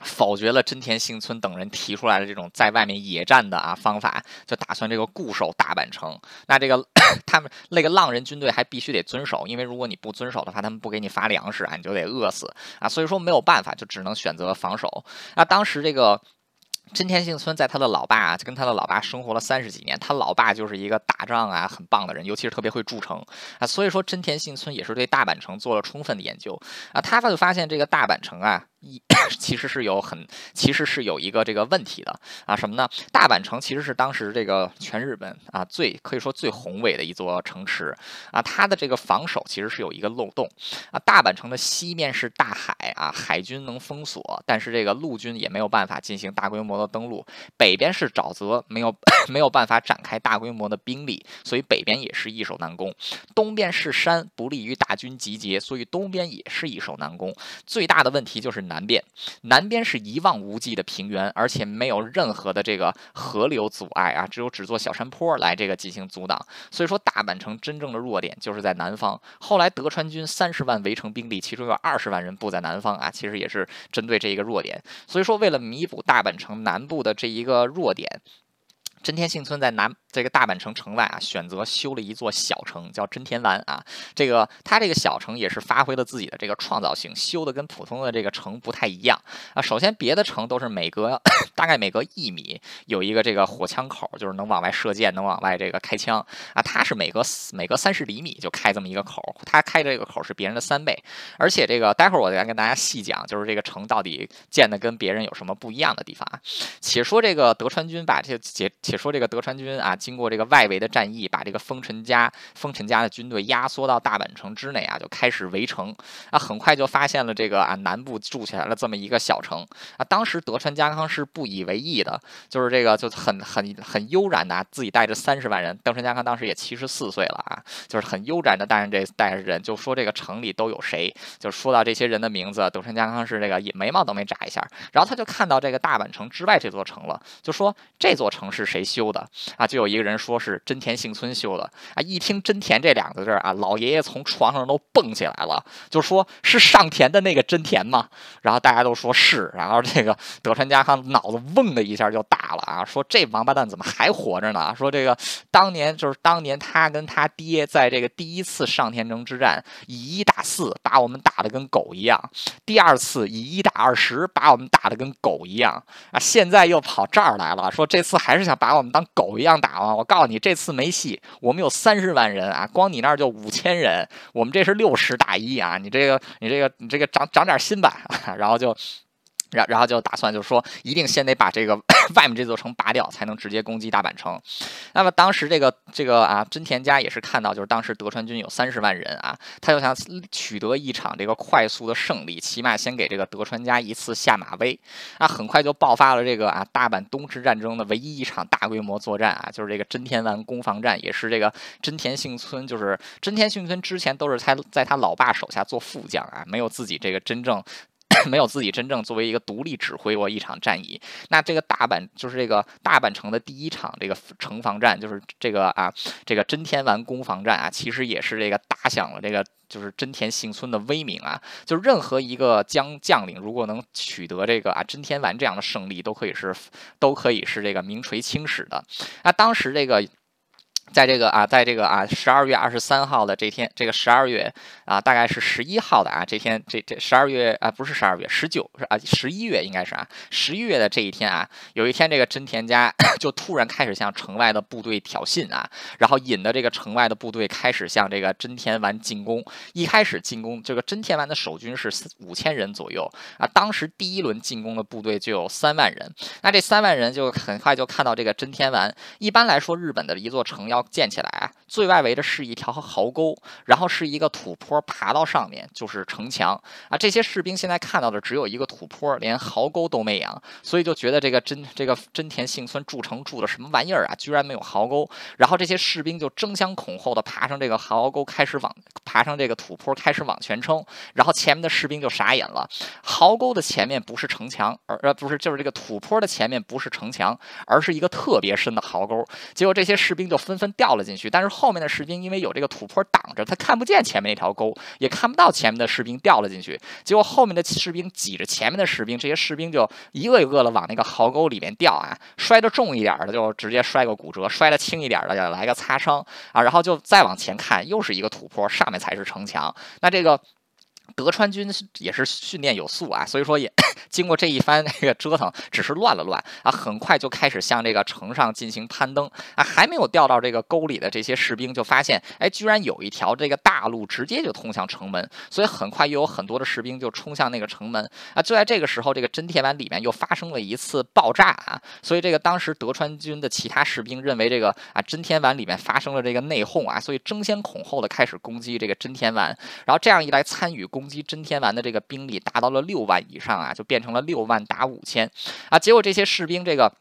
否决了真田幸村等人提出来的这种在外面野战的啊方法，就打算这个固守大阪城。那这个 他们那个浪人军队还必须得遵守，因为如果你不遵守的话，他们不给你发粮食啊，你就得饿死啊。所以说没有办法，就只能选择防守。那当时这个。真田幸村在他的老爸，跟他的老爸生活了三十几年。他老爸就是一个打仗啊很棒的人，尤其是特别会筑城啊。所以说，真田幸村也是对大阪城做了充分的研究啊。他就发现这个大阪城啊，一 其实是有很其实是有一个这个问题的啊。什么呢？大阪城其实是当时这个全日本啊最可以说最宏伟的一座城池啊。它的这个防守其实是有一个漏洞啊。大阪城的西面是大海啊，海军能封锁，但是这个陆军也没有办法进行大规模的。登陆北边是沼泽，没有 没有办法展开大规模的兵力，所以北边也是易守难攻。东边是山，不利于大军集结，所以东边也是易守难攻。最大的问题就是南边，南边是一望无际的平原，而且没有任何的这个河流阻碍啊，只有只做小山坡来这个进行阻挡。所以说大阪城真正的弱点就是在南方。后来德川军三十万围城兵力，其中有二十万人布在南方啊，其实也是针对这一个弱点。所以说为了弥补大阪城南。部的这一个弱点。真田幸村在南这个大阪城城外啊，选择修了一座小城，叫真田丸啊。这个他这个小城也是发挥了自己的这个创造性，修的跟普通的这个城不太一样啊。首先，别的城都是每隔大概每隔一米有一个这个火枪口，就是能往外射箭，能往外这个开枪啊。他是每隔每隔三十厘米就开这么一个口，他开这个口是别人的三倍。而且这个待会儿我再跟大家细讲，就是这个城到底建的跟别人有什么不一样的地方啊。且说这个德川军把这且。且说这个德川军啊，经过这个外围的战役，把这个丰臣家丰臣家的军队压缩到大阪城之内啊，就开始围城啊，很快就发现了这个啊南部筑起来了这么一个小城啊。当时德川家康是不以为意的，就是这个就很很很悠然的自己带着三十万人，德川家康当时也七十四岁了啊，就是很悠然的带着这带着人，就说这个城里都有谁，就说到这些人的名字，德川家康是这个眉毛都没眨一下，然后他就看到这个大阪城之外这座城了，就说这座城是谁修的啊？就有一个人说是真田幸村修的啊！一听真田这两个字啊，老爷爷从床上都蹦起来了，就说是上田的那个真田吗？然后大家都说是，然后这个德川家康脑子嗡的一下就大了啊，说这王八蛋怎么还活着呢？说这个当年就是当年他跟他爹在这个第一次上田城之战以一打四把我们打的跟狗一样，第二次以一打二十把我们打的跟狗一样啊，现在又跑这儿来了，说这次还是想把我们当狗一样打啊？我告诉你，这次没戏，我们有三十万人啊，光你那儿就五千人，我们这是六十大一啊，你这个你这个你这个长长点心吧，然后就。然然后就打算就是说，一定先得把这个 外面这座城拔掉，才能直接攻击大阪城。那么当时这个这个啊，真田家也是看到，就是当时德川军有三十万人啊，他就想取得一场这个快速的胜利，起码先给这个德川家一次下马威。啊，很快就爆发了这个啊大阪东池战争的唯一一场大规模作战啊，就是这个真田丸攻防战，也是这个真田幸村，就是真田幸村之前都是他在他老爸手下做副将啊，没有自己这个真正。没有自己真正作为一个独立指挥过一场战役，那这个大阪就是这个大阪城的第一场这个城防战，就是这个啊这个真田丸攻防战啊，其实也是这个打响了这个就是真田幸村的威名啊。就任何一个将将领如果能取得这个啊真田丸这样的胜利，都可以是都可以是这个名垂青史的。那当时这个。在这个啊，在这个啊十二月二十三号的这天，这个十二月啊，大概是十一号的啊这天，这这十二月啊不是十二月十九是啊十一月应该是啊十一月的这一天啊，有一天这个真田家 就突然开始向城外的部队挑衅啊，然后引得这个城外的部队开始向这个真田丸进攻。一开始进攻这个真田丸的守军是五千人左右啊，当时第一轮进攻的部队就有三万人，那这三万人就很快就看到这个真田丸。一般来说，日本的一座城要建起来啊，最外围的是一条壕沟，然后是一个土坡，爬到上面就是城墙啊。这些士兵现在看到的只有一个土坡，连壕沟都没有，所以就觉得这个真这个真田幸村筑城筑的什么玩意儿啊，居然没有壕沟。然后这些士兵就争相恐后的爬上这个壕沟，开始往爬上这个土坡，开始往前冲。然后前面的士兵就傻眼了，壕沟的前面不是城墙，而呃不是就是这个土坡的前面不是城墙，而是一个特别深的壕沟。结果这些士兵就纷纷。掉了进去，但是后面的士兵因为有这个土坡挡着，他看不见前面那条沟，也看不到前面的士兵掉了进去。结果后面的士兵挤着前面的士兵，这些士兵就一个一个的往那个壕沟里面掉啊，摔得重一点的就直接摔个骨折，摔得轻一点的就来个擦伤啊，然后就再往前看，又是一个土坡，上面才是城墙。那这个。德川军也是训练有素啊，所以说也 经过这一番这个折腾，只是乱了乱啊，很快就开始向这个城上进行攀登啊，还没有掉到这个沟里的这些士兵就发现，哎，居然有一条这个大路直接就通向城门，所以很快又有很多的士兵就冲向那个城门啊。就在这个时候，这个真田丸里面又发生了一次爆炸啊，所以这个当时德川军的其他士兵认为这个啊真田丸里面发生了这个内讧啊，所以争先恐后的开始攻击这个真田丸，然后这样一来参与攻。攻击真天丸的这个兵力达到了六万以上啊，就变成了六万打五千啊，结果这些士兵这个。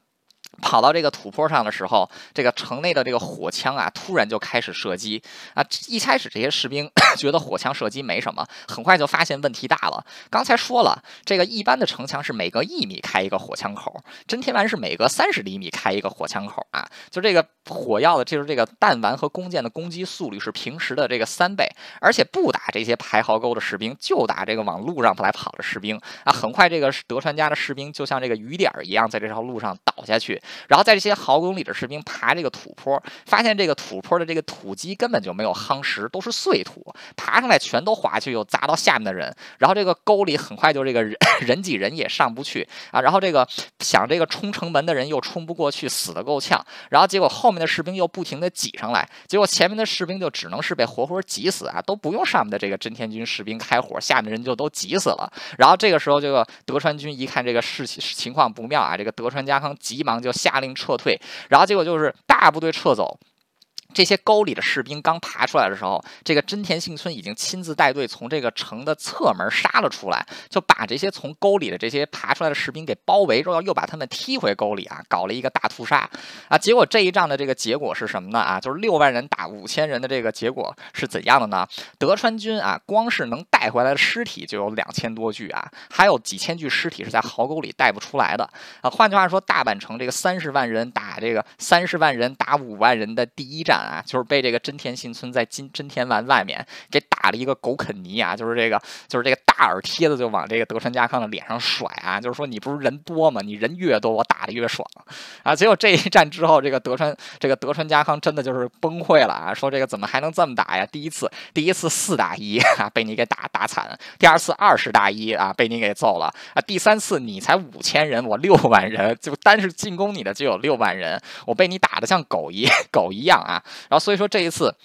跑到这个土坡上的时候，这个城内的这个火枪啊，突然就开始射击啊！一开始这些士兵 觉得火枪射击没什么，很快就发现问题大了。刚才说了，这个一般的城墙是每隔一米开一个火枪口，真天丸是每隔三十厘米开一个火枪口啊！就这个火药的，就是这个弹丸和弓箭的攻击速率是平时的这个三倍，而且不打这些排壕沟的士兵，就打这个往路上来跑的士兵啊！很快，这个德川家的士兵就像这个雨点一样，在这条路上倒下去。然后在这些壕沟里的士兵爬这个土坡，发现这个土坡的这个土基根本就没有夯实，都是碎土，爬上来全都滑去，又砸到下面的人。然后这个沟里很快就这个人人挤人也上不去啊。然后这个想这个冲城门的人又冲不过去，死的够呛。然后结果后面的士兵又不停的挤上来，结果前面的士兵就只能是被活活挤死啊，都不用上面的这个真田军士兵开火，下面人就都挤死了。然后这个时候这个德川军一看这个事情情况不妙啊，这个德川家康急忙就。下令撤退，然后结果就是大部队撤走。这些沟里的士兵刚爬出来的时候，这个真田幸村已经亲自带队从这个城的侧门杀了出来，就把这些从沟里的这些爬出来的士兵给包围，之后又把他们踢回沟里啊，搞了一个大屠杀啊！结果这一仗的这个结果是什么呢？啊，就是六万人打五千人的这个结果是怎样的呢？德川军啊，光是能带回来的尸体就有两千多具啊，还有几千具尸体是在壕沟里带不出来的啊。换句话说，大阪城这个三十万人打这个三十万人打五万人的第一战。啊，就是被这个真田幸村在金真田丸外面给打了一个狗啃泥啊，就是这个，就是这个大耳贴子就往这个德川家康的脸上甩啊，就是说你不是人多吗？你人越多，我打的越爽啊。结果这一战之后，这个德川这个德川家康真的就是崩溃了啊，说这个怎么还能这么打呀？第一次第一次四打一 啊，被你给打打惨；第二次二十打一啊，被你给揍了啊；第三次你才五千人，我六万人，就单是进攻你的就有六万人，我被你打的像狗一狗一样啊。然后所以说这一次，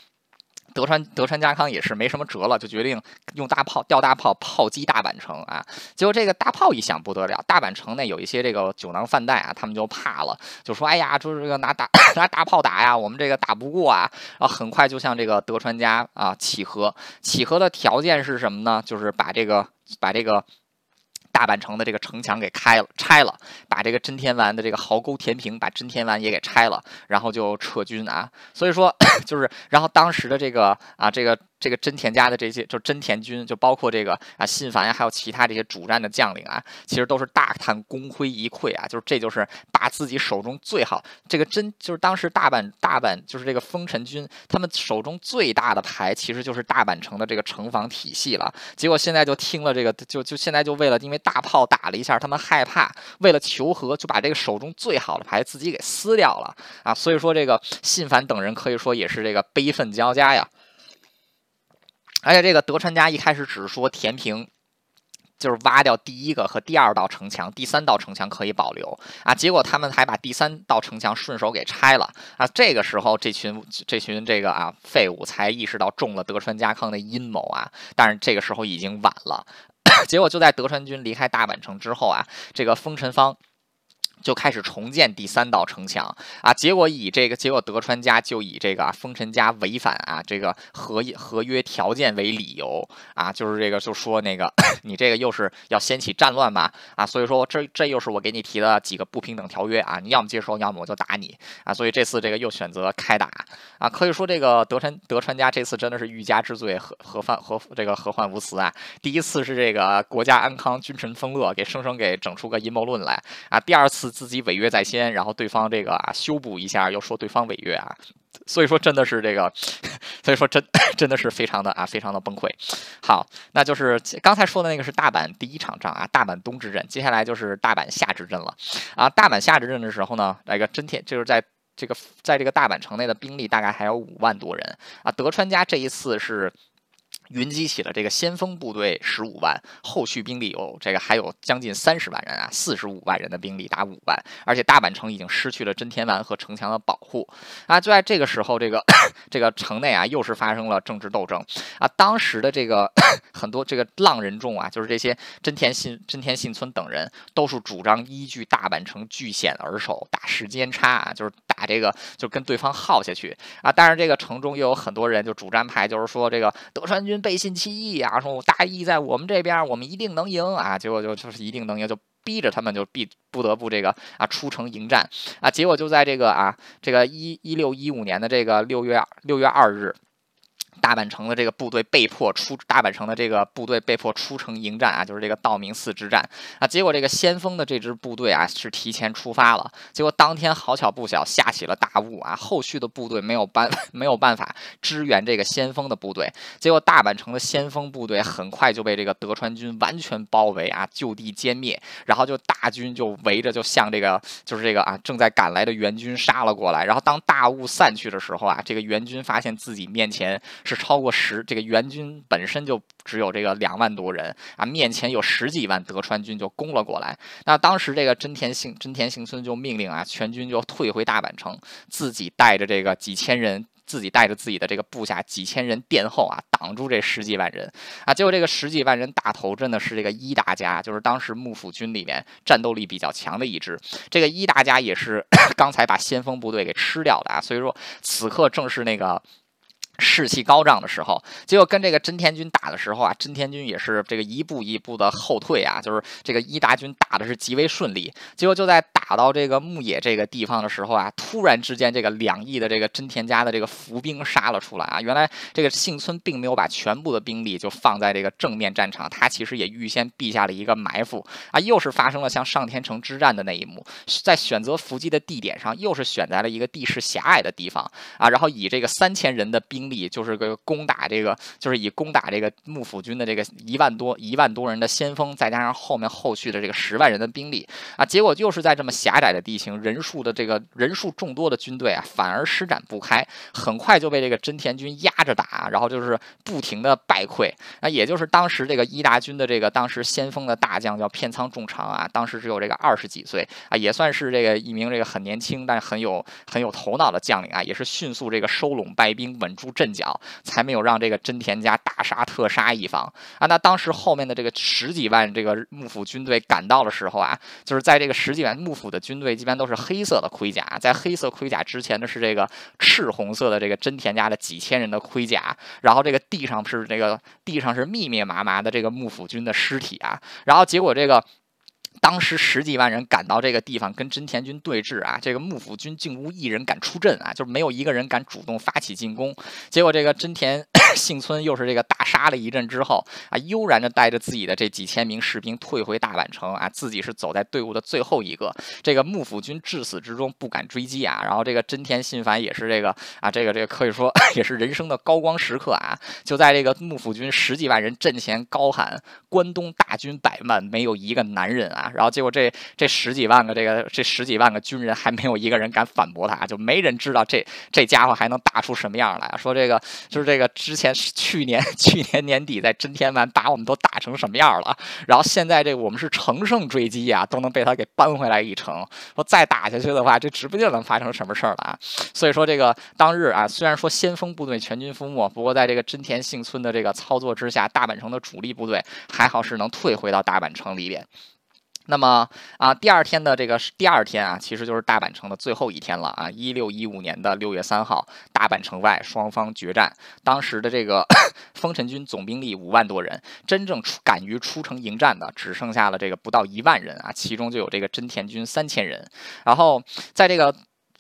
德川德川家康也是没什么辙了，就决定用大炮吊大炮炮击大阪城啊。结果这个大炮一响不得了，大阪城内有一些这个酒囊饭袋啊，他们就怕了，就说：“哎呀，就是这个拿大 拿大炮打呀，我们这个打不过啊。”然后很快就向这个德川家啊乞和，乞和的条件是什么呢？就是把这个把这个。大阪城的这个城墙给开了，拆了，把这个真田丸的这个壕沟填平，把真田丸也给拆了，然后就撤军啊。所以说，就是，然后当时的这个啊，这个。这个真田家的这些，就真田军，就包括这个啊信繁呀，还有其他这些主战的将领啊，其实都是大叹功亏一篑啊，就是这就是把自己手中最好这个真，就是当时大阪大阪就是这个丰臣军，他们手中最大的牌，其实就是大阪城的这个城防体系了。结果现在就听了这个，就就现在就为了因为大炮打了一下，他们害怕，为了求和，就把这个手中最好的牌自己给撕掉了啊。所以说这个信繁等人可以说也是这个悲愤交加呀。而且这个德川家一开始只是说填平，就是挖掉第一个和第二道城墙，第三道城墙可以保留啊。结果他们还把第三道城墙顺手给拆了啊。这个时候，这群这群这个啊废物才意识到中了德川家康的阴谋啊。但是这个时候已经晚了。结果就在德川军离开大阪城之后啊，这个丰臣方。就开始重建第三道城墙。啊，结果以这个结果德川家就以这个丰臣家违反啊这个合合约条件为理由。啊，就是这个就说那个 你这个又是要掀起战乱嘛。啊，所以说这这又是我给你提的几个不平等条约啊，你要么接受，要么我就打你。啊，所以这次这个又选择开打。啊，可以说这个德川德川家这次真的是欲加之罪，何何犯何这个何患无辞啊？第一次是这个国家安康君臣丰乐，给生生给整出个阴谋论来。啊，第二次。自己违约在先，然后对方这个啊修补一下，又说对方违约啊，所以说真的是这个，所以说真 真的是非常的啊非常的崩溃。好，那就是刚才说的那个是大阪第一场仗啊，大阪东之阵，接下来就是大阪下之阵了啊。大阪下之阵的时候呢，那个真田就是在这个在这个大阪城内的兵力大概还有五万多人啊。德川家这一次是。云集起了这个先锋部队十五万，后续兵力有这个还有将近三十万人啊，四十五万人的兵力打五万，而且大阪城已经失去了真田丸和城墙的保护啊！就在这个时候，这个 这个城内啊，又是发生了政治斗争啊！当时的这个 很多这个浪人众啊，就是这些真田信真田信村等人，都是主张依据大阪城据险而守，打时间差啊，就是打这个就跟对方耗下去啊！但是这个城中又有很多人就主战派，就是说这个德川军。背信弃义啊！说我大义在我们这边，我们一定能赢啊！结果就就是一定能赢，就逼着他们就必不得不这个啊出城迎战啊！结果就在这个啊这个一一六一五年的这个六月六月二日。大阪城的这个部队被迫出，大阪城的这个部队被迫出城迎战啊，就是这个道明寺之战啊。结果这个先锋的这支部队啊是提前出发了，结果当天好巧不巧下起了大雾啊，后续的部队没有办 没有办法支援这个先锋的部队，结果大阪城的先锋部队很快就被这个德川军完全包围啊，就地歼灭，然后就大军就围着就向这个就是这个啊正在赶来的援军杀了过来，然后当大雾散去的时候啊，这个援军发现自己面前是。超过十，这个援军本身就只有这个两万多人啊，面前有十几万德川军就攻了过来。那当时这个真田幸真田幸村就命令啊，全军就退回大阪城，自己带着这个几千人。自己带着自己的这个部下几千人殿后啊，挡住这十几万人啊。结果这个十几万人大头真的是这个伊达家，就是当时幕府军里面战斗力比较强的一支。这个伊达家也是 刚才把先锋部队给吃掉的啊，所以说此刻正是那个。士气高涨的时候，结果跟这个真田军打的时候啊，真田军也是这个一步一步的后退啊，就是这个伊达军打的是极为顺利。结果就在打到这个牧野这个地方的时候啊，突然之间这个两翼的这个真田家的这个伏兵杀了出来啊。原来这个幸村并没有把全部的兵力就放在这个正面战场，他其实也预先布下了一个埋伏啊。又是发生了像上天城之战的那一幕，在选择伏击的地点上，又是选在了一个地势狭隘的地方啊，然后以这个三千人的兵。力就是个攻打这个，就是以攻打这个幕府军的这个一万多一万多人的先锋，再加上后面后续的这个十万人的兵力啊，结果就是在这么狭窄的地形，人数的这个人数众多的军队啊，反而施展不开，很快就被这个真田军压着打，然后就是不停的败溃啊，也就是当时这个伊达军的这个当时先锋的大将叫片仓重长啊，当时只有这个二十几岁啊，也算是这个一名这个很年轻但很有很有头脑的将领啊，也是迅速这个收拢败兵，稳住。阵脚，才没有让这个真田家大杀特杀一方啊！那当时后面的这个十几万这个幕府军队赶到的时候啊，就是在这个十几万幕府的军队，一般都是黑色的盔甲，在黑色盔甲之前的是这个赤红色的这个真田家的几千人的盔甲，然后这个地上是这个地上是密密麻麻的这个幕府军的尸体啊，然后结果这个。当时十几万人赶到这个地方跟真田军对峙啊，这个幕府军竟无一人敢出阵啊，就是没有一个人敢主动发起进攻。结果这个真田 幸村又是这个大杀了一阵之后啊，悠然的带着自己的这几千名士兵退回大阪城啊，自己是走在队伍的最后一个。这个幕府军至死之中不敢追击啊，然后这个真田信繁也是这个啊，这个这个可以说 也是人生的高光时刻啊，就在这个幕府军十几万人阵前高喊“关东大军百万，没有一个男人啊”。然后结果这这十几万个这个这十几万个军人还没有一个人敢反驳他，就没人知道这这家伙还能打出什么样来。说这个就是这个之前去年 去年年底在真田湾把我们都打成什么样了，然后现在这我们是乘胜追击啊，都能被他给扳回来一城。说再打下去的话，这指不定能发生什么事儿了啊。所以说这个当日啊，虽然说先锋部队全军覆没，不过在这个真田幸村的这个操作之下，大阪城的主力部队还好是能退回到大阪城里边。那么啊，第二天的这个是第二天啊，其实就是大阪城的最后一天了啊。一六一五年的六月三号，大阪城外双方决战。当时的这个 丰臣军总兵力五万多人，真正出敢于出城迎战的只剩下了这个不到一万人啊，其中就有这个真田军三千人。然后在这个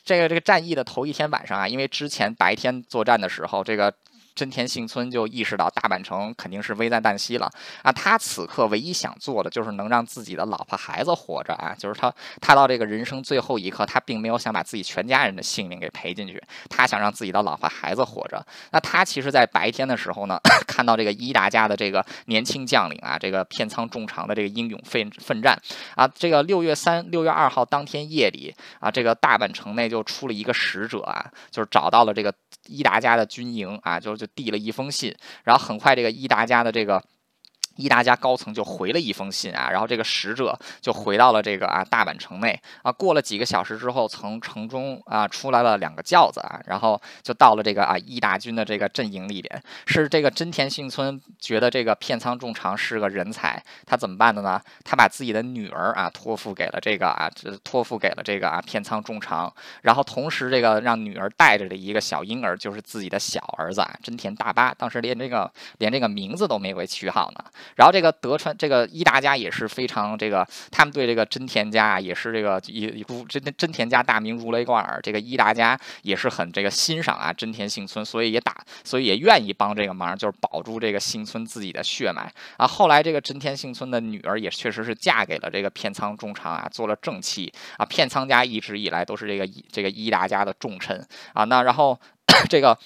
这个这个战役的头一天晚上啊，因为之前白天作战的时候，这个。真田幸村就意识到大阪城肯定是危在旦夕了啊！他此刻唯一想做的就是能让自己的老婆孩子活着啊！就是他，他到这个人生最后一刻，他并没有想把自己全家人的性命给赔进去，他想让自己的老婆孩子活着。那他其实，在白天的时候呢，看到这个伊达家的这个年轻将领啊，这个片仓重长的这个英勇奋奋战啊，这个六月三、六月二号当天夜里啊，这个大阪城内就出了一个使者啊，就是找到了这个伊达家的军营啊，就就。递了一封信，然后很快，这个伊达家的这个。伊达家高层就回了一封信啊，然后这个使者就回到了这个啊大阪城内啊。过了几个小时之后，从城中啊出来了两个轿子啊，然后就到了这个啊伊达军的这个阵营里边。是这个真田幸村觉得这个片仓重长是个人才，他怎么办的呢？他把自己的女儿啊托付给了这个啊托付给了这个啊片仓重长，然后同时这个让女儿带着的一个小婴儿就是自己的小儿子啊真田大八，当时连这个连这个名字都没给取好呢。然后这个德川这个伊达家也是非常这个，他们对这个真田家也是这个一如真真田家大名如雷贯耳，这个伊达家也是很这个欣赏啊真田幸村，所以也打，所以也愿意帮这个忙，就是保住这个幸村自己的血脉啊。后来这个真田幸村的女儿也确实是嫁给了这个片仓重长啊，做了正妻啊。片仓家一直以来都是这个这个伊达家的重臣啊。那然后 这个。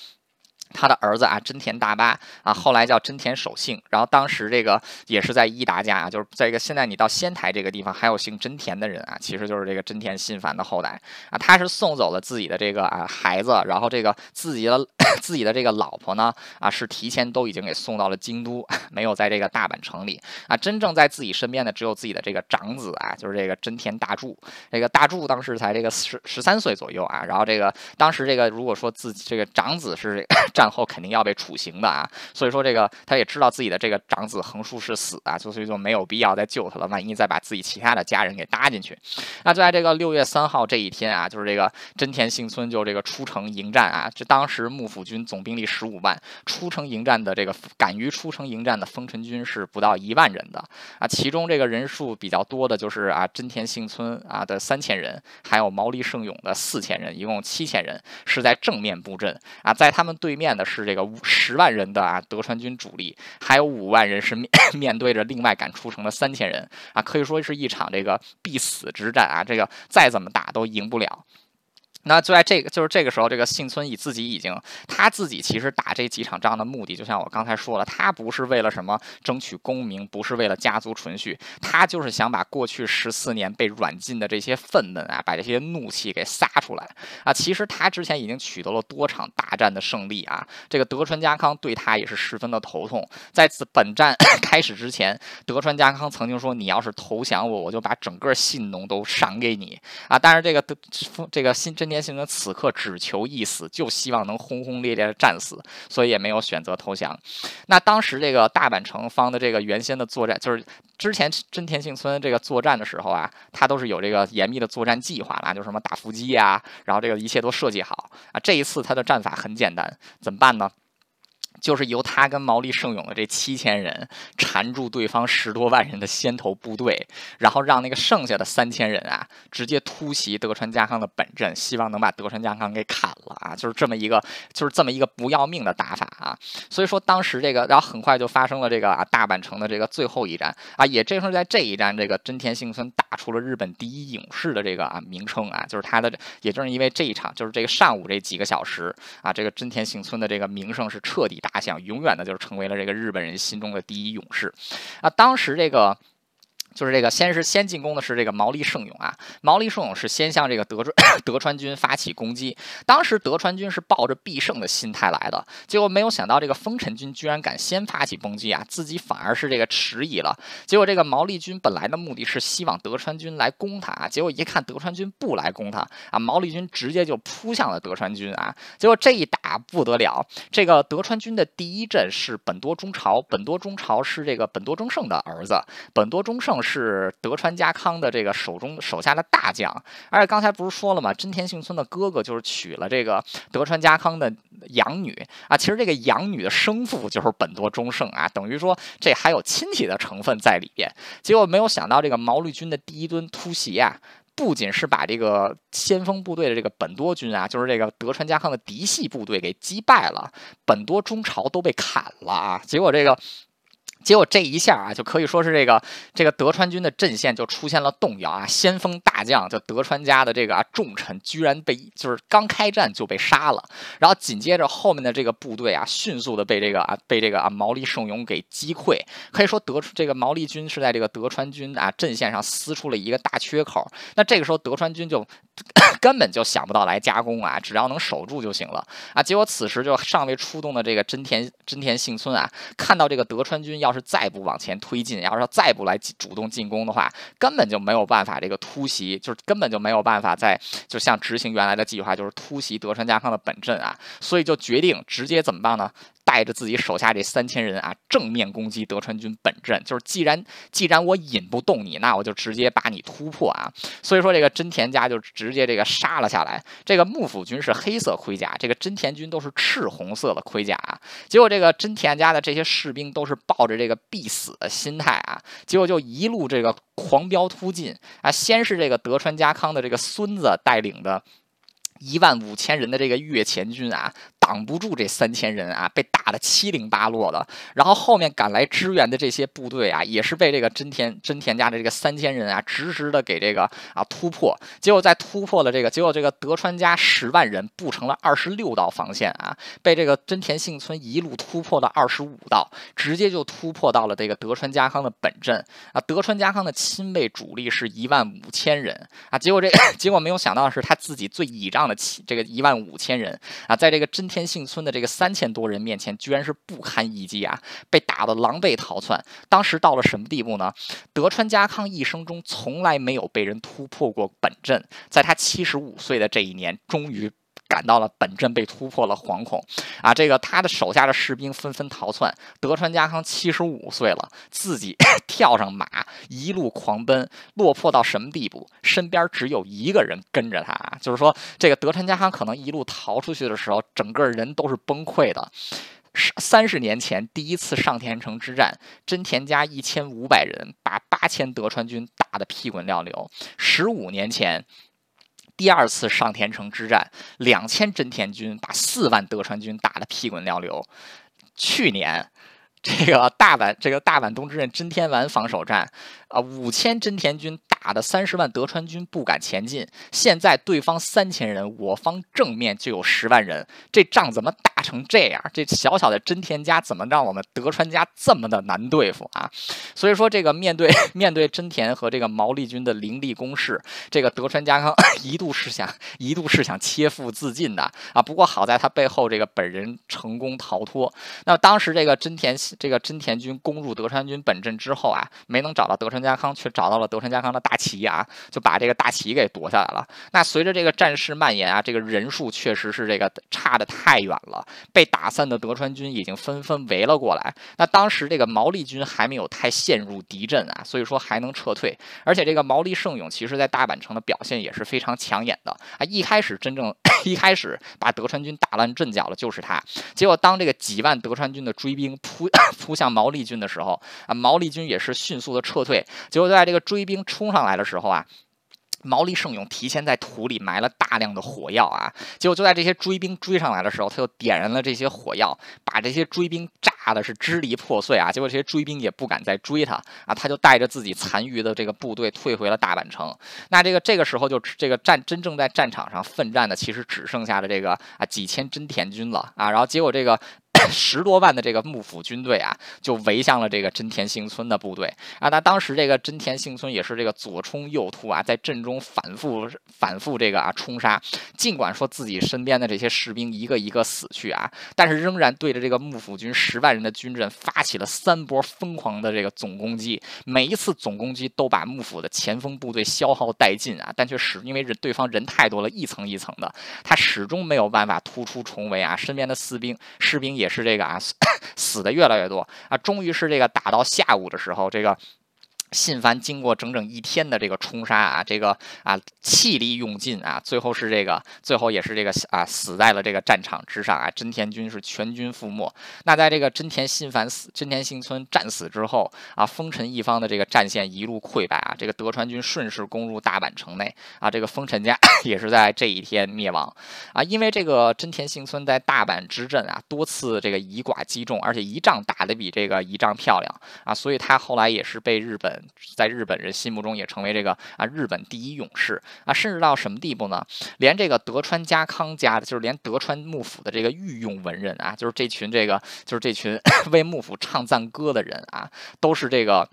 他的儿子啊，真田大八啊，后来叫真田守信。然后当时这个也是在伊达家啊，就是在一个现在你到仙台这个地方，还有姓真田的人啊，其实就是这个真田信繁的后代啊。他是送走了自己的这个啊孩子，然后这个自己的 自己的这个老婆呢，啊，是提前都已经给送到了京都，没有在这个大阪城里啊。真正在自己身边的只有自己的这个长子啊，就是这个真田大柱。这个大柱当时才这个十十三岁左右啊。然后这个当时这个如果说自己这个长子是 战后肯定要被处刑的啊，所以说这个他也知道自己的这个长子横竖是死啊，所以就没有必要再救他了。万一再把自己其他的家人给搭进去，那就在这个六月三号这一天啊，就是这个真田幸村就这个出城迎战啊。这当时幕府军总兵力十五万，出城迎战的这个敢于出城迎战的丰臣军是不到一万人的啊。其中这个人数比较多的就是啊真田幸村啊的三千人，还有毛利胜勇的四千人，一共七千人是在正面布阵啊。在他们对面的是这个十万人的啊德川军主力，还有五万人是面 面对着另外敢出城的三千人啊，可以说是一场这个必死之战啊。这个再怎么打都赢不了。那就在这个，就是这个时候，这个幸村以自己已经他自己其实打这几场仗的目的，就像我刚才说了，他不是为了什么争取功名，不是为了家族存续，他就是想把过去十四年被软禁的这些愤懑啊，把这些怒气给撒出来啊。其实他之前已经取得了多场大战的胜利啊，这个德川家康对他也是十分的头痛。在此本战 开始之前，德川家康曾经说：“你要是投降我，我就把整个信农都赏给你啊。”但是这个德这个新真。田信村此刻只求一死，就希望能轰轰烈烈的战死，所以也没有选择投降。那当时这个大阪城方的这个原先的作战，就是之前真田幸村这个作战的时候啊，他都是有这个严密的作战计划啦，就什么打伏击啊，然后这个一切都设计好啊。这一次他的战法很简单，怎么办呢？就是由他跟毛利胜勇的这七千人缠住对方十多万人的先头部队，然后让那个剩下的三千人啊，直接突袭德川家康的本阵，希望能把德川家康给砍了啊！就是这么一个，就是这么一个不要命的打法啊！所以说当时这个，然后很快就发生了这个啊大阪城的这个最后一战啊，也正是在这一战，这个真田幸村打出了日本第一勇士的这个啊名称啊，就是他的，也正是因为这一场，就是这个上午这几个小时啊，这个真田幸村的这个名声是彻底。打响，永远的就是成为了这个日本人心中的第一勇士啊！当时这个。就是这个，先是先进攻的是这个毛利胜勇啊，毛利胜勇是先向这个德川 德川军发起攻击。当时德川军是抱着必胜的心态来的，结果没有想到这个丰臣军居然敢先发起攻击啊，自己反而是这个迟疑了。结果这个毛利军本来的目的是希望德川军来攻他，结果一看德川军不来攻他啊，毛利军直接就扑向了德川军啊。结果这一打不得了，这个德川军的第一阵是本多忠朝，本多忠朝是这个本多忠胜的儿子，本多忠胜。是德川家康的这个手中手下的大将，而且刚才不是说了吗？真田幸村的哥哥就是娶了这个德川家康的养女啊。其实这个养女的生父就是本多忠胜啊，等于说这还有亲戚的成分在里边。结果没有想到，这个毛利军的第一顿突袭啊，不仅是把这个先锋部队的这个本多军啊，就是这个德川家康的嫡系部队给击败了，本多中朝都被砍了啊。结果这个。结果这一下啊，就可以说是这个这个德川军的阵线就出现了动摇啊！先锋大将就德川家的这个啊重臣，居然被就是刚开战就被杀了，然后紧接着后面的这个部队啊，迅速的被这个啊被这个啊毛利胜勇给击溃。可以说德这个毛利军是在这个德川军啊阵线上撕出了一个大缺口。那这个时候德川军就 根本就想不到来加攻啊，只要能守住就行了啊！结果此时就尚未出动的这个真田真田幸村啊，看到这个德川军要。要是再不往前推进，要是再不来主动进攻的话，根本就没有办法这个突袭，就是根本就没有办法再就像执行原来的计划，就是突袭德川家康的本阵啊，所以就决定直接怎么办呢？带着自己手下这三千人啊，正面攻击德川军本阵。就是既然既然我引不动你，那我就直接把你突破啊。所以说这个真田家就直接这个杀了下来。这个幕府军是黑色盔甲，这个真田军都是赤红色的盔甲。结果这个真田家的这些士兵都是抱着这个必死的心态啊，结果就一路这个狂飙突进啊。先是这个德川家康的这个孙子带领的一万五千人的这个越前军啊。挡不住这三千人啊，被打得七零八落的。然后后面赶来支援的这些部队啊，也是被这个真田真田家的这个三千人啊，直直的给这个啊突破。结果在突破了这个，结果这个德川家十万人布成了二十六道防线啊，被这个真田幸村一路突破了二十五道，直接就突破到了这个德川家康的本阵啊。德川家康的亲卫主力是一万五千人啊，结果这 结果没有想到的是，他自己最倚仗的这个一万五千人啊，在这个真田。天幸村的这个三千多人面前，居然是不堪一击啊，被打得狼狈逃窜。当时到了什么地步呢？德川家康一生中从来没有被人突破过本阵，在他七十五岁的这一年，终于。感到了本阵被突破了，惶恐啊！这个他的手下的士兵纷纷逃窜。德川家康七十五岁了，自己 跳上马，一路狂奔，落魄到什么地步？身边只有一个人跟着他，就是说，这个德川家康可能一路逃出去的时候，整个人都是崩溃的。三十年前第一次上田城之战，真田家一千五百人把八千德川军打得屁滚尿流。十五年前。第二次上田城之战，两千真田军把四万德川军打得屁滚尿流。去年，这个大阪这个大阪东之刃真田丸防守战，啊，五千真田军。打的三十万德川军不敢前进，现在对方三千人，我方正面就有十万人，这仗怎么打成这样？这小小的真田家怎么让我们德川家这么的难对付啊？所以说，这个面对 面对真田和这个毛利军的凌厉攻势，这个德川家康 一度是想一度是想切腹自尽的啊！不过好在他背后这个本人成功逃脱。那当时这个真田这个真田军攻入德川军本阵之后啊，没能找到德川家康，却找到了德川家康的大。大旗啊，就把这个大旗给夺下来了。那随着这个战事蔓延啊，这个人数确实是这个差的太远了。被打散的德川军已经纷纷围了过来。那当时这个毛利军还没有太陷入敌阵啊，所以说还能撤退。而且这个毛利胜勇其实在大阪城的表现也是非常抢眼的啊。一开始真正 一开始把德川军打乱阵脚的就是他。结果当这个几万德川军的追兵扑 扑向毛利军的时候啊，毛利军也是迅速的撤退。结果在这个追兵冲上。来的时候啊，毛利胜勇提前在土里埋了大量的火药啊，结果就在这些追兵追上来的时候，他又点燃了这些火药，把这些追兵炸的是支离破碎啊。结果这些追兵也不敢再追他啊，他就带着自己残余的这个部队退回了大阪城。那这个这个时候就这个战真正在战场上奋战的，其实只剩下了这个啊几千真田军了啊。然后结果这个。十多万的这个幕府军队啊，就围向了这个真田幸村的部队啊。那当时这个真田幸村也是这个左冲右突啊，在阵中反复反复这个啊冲杀。尽管说自己身边的这些士兵一个一个死去啊，但是仍然对着这个幕府军十万人的军阵发起了三波疯狂的这个总攻击。每一次总攻击都把幕府的前锋部队消耗殆尽啊，但却始因为人对方人太多了，一层一层的，他始终没有办法突出重围啊。身边的士兵士兵也。是这个啊，死 的越来越多啊，终于是这个打到下午的时候，这个。信繁经过整整一天的这个冲杀啊，这个啊气力用尽啊，最后是这个，最后也是这个啊死在了这个战场之上啊。真田军是全军覆没。那在这个真田信繁死、真田幸村战死之后啊，丰臣一方的这个战线一路溃败啊，这个德川军顺势攻入大阪城内啊，这个丰臣家 也是在这一天灭亡啊。因为这个真田幸村在大阪之阵啊多次这个以寡击众，而且一仗打得比这个一仗漂亮啊，所以他后来也是被日本。在日本人心目中也成为这个啊日本第一勇士啊，甚至到什么地步呢？连这个德川家康家的，就是连德川幕府的这个御用文人啊，就是这群这个就是这群 为幕府唱赞歌的人啊，都是这个。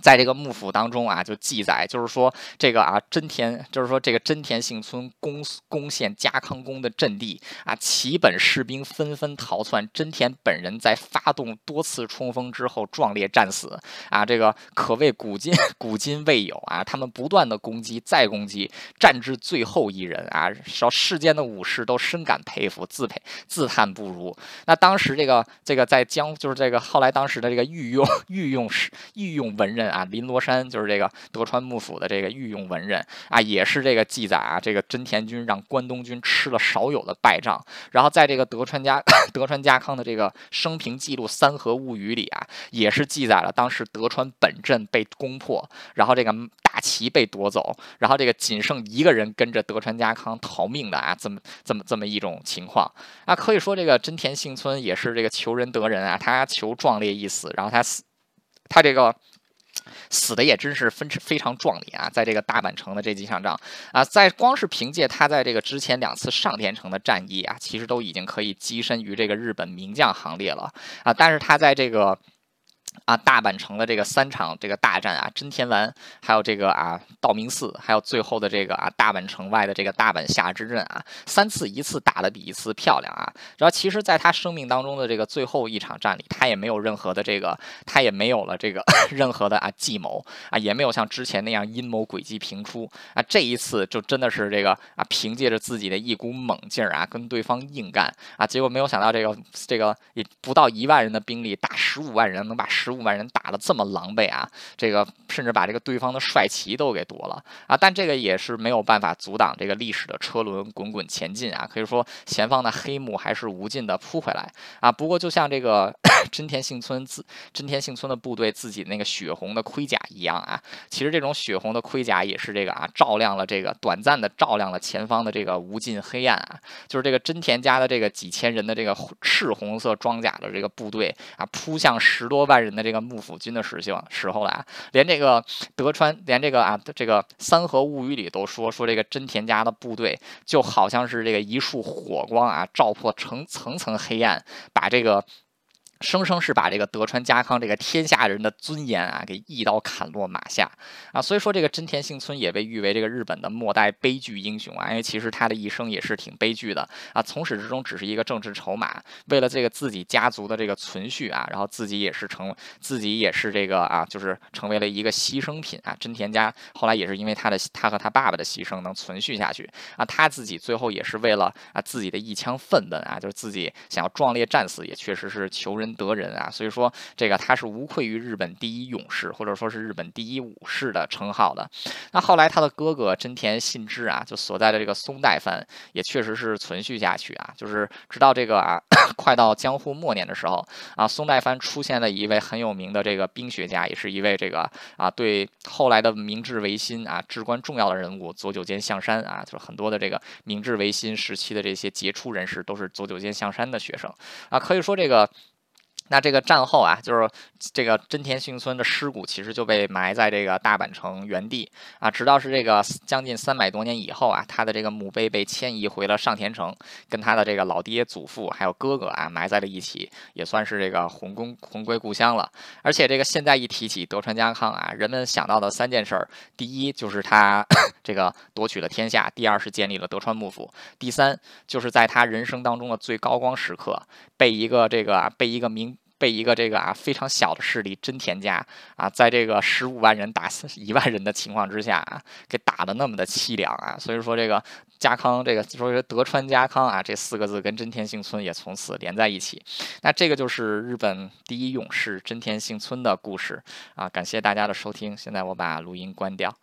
在这个幕府当中啊，就记载，就是说这个啊，真田，就是说这个真田幸村攻攻陷加康宫的阵地啊，齐本士兵纷纷逃窜，真田本人在发动多次冲锋之后壮烈战死啊，这个可谓古今古今未有啊，他们不断的攻击，再攻击，战至最后一人啊，说世间的武士都深感佩服，自佩自叹不如。那当时这个这个在江，就是这个后来当时的这个御用御用御用文人。啊，林罗山就是这个德川幕府的这个御用文人啊，也是这个记载啊，这个真田军让关东军吃了少有的败仗。然后在这个德川家 德川家康的这个生平记录《三河物语》里啊，也是记载了当时德川本阵被攻破，然后这个大旗被夺走，然后这个仅剩一个人跟着德川家康逃命的啊，这么这么这么一种情况啊，可以说这个真田幸村也是这个求仁得仁啊，他求壮烈一死，然后他死，他这个。死的也真是分非常壮烈啊！在这个大阪城的这几场仗啊，在光是凭借他在这个之前两次上田城的战役啊，其实都已经可以跻身于这个日本名将行列了啊！但是他在这个。啊，大阪城的这个三场这个大战啊，真田丸，还有这个啊道明寺，还有最后的这个啊大阪城外的这个大阪下之阵啊，三次一次打得比一次漂亮啊。然后其实，在他生命当中的这个最后一场战里，他也没有任何的这个，他也没有了这个 任何的啊计谋啊，也没有像之前那样阴谋诡计频出啊。这一次就真的是这个啊，凭借着自己的一股猛劲儿啊，跟对方硬干啊，结果没有想到这个这个也不到一万人的兵力打十五万人，能把十十五。万人打得这么狼狈啊！这个甚至把这个对方的帅旗都给夺了啊！但这个也是没有办法阻挡这个历史的车轮滚滚前进啊！可以说前方的黑幕还是无尽的扑回来啊！不过就像这个 真田幸村自真田幸村的部队自己那个血红的盔甲一样啊，其实这种血红的盔甲也是这个啊，照亮了这个短暂的照亮了前方的这个无尽黑暗啊！就是这个真田家的这个几千人的这个赤红色装甲的这个部队啊，扑向十多万人的这。个幕府军的时性时候了啊，连这个德川，连这个啊，这个《三河物语》里都说说这个真田家的部队就好像是这个一束火光啊，照破层层层黑暗，把这个。生生是把这个德川家康这个天下人的尊严啊，给一刀砍落马下啊！所以说这个真田幸村也被誉为这个日本的末代悲剧英雄啊，因为其实他的一生也是挺悲剧的啊，从始至终只是一个政治筹码，为了这个自己家族的这个存续啊，然后自己也是成自己也是这个啊，就是成为了一个牺牲品啊！真田家后来也是因为他的他和他爸爸的牺牲能存续下去啊，他自己最后也是为了啊自己的一腔愤懑啊，就是自己想要壮烈战死，也确实是求人。得人啊，所以说这个他是无愧于日本第一勇士，或者说是日本第一武士的称号的。那后来他的哥哥真田信之啊，就所在的这个松代藩，也确实是存续下去啊，就是直到这个啊，快到江户末年的时候啊，松代藩出现了一位很有名的这个兵学家，也是一位这个啊，对后来的明治维新啊至关重要的人物佐久间象山啊，就是很多的这个明治维新时期的这些杰出人士都是佐久间象山的学生啊，可以说这个。那这个战后啊，就是这个真田幸村的尸骨其实就被埋在这个大阪城原地啊，直到是这个将近三百多年以后啊，他的这个墓碑被迁移回了上田城，跟他的这个老爹、祖父还有哥哥啊埋在了一起，也算是这个魂归魂归故乡了。而且这个现在一提起德川家康啊，人们想到的三件事儿，第一就是他 这个夺取了天下，第二是建立了德川幕府，第三就是在他人生当中的最高光时刻，被一个这个被一个名。被一个这个啊非常小的势力真田家啊，在这个十五万人打一万人的情况之下啊，给打的那么的凄凉啊，所以说这个家康这个说德川家康啊这四个字跟真田幸村也从此连在一起。那这个就是日本第一勇士真田幸村的故事啊，感谢大家的收听，现在我把录音关掉。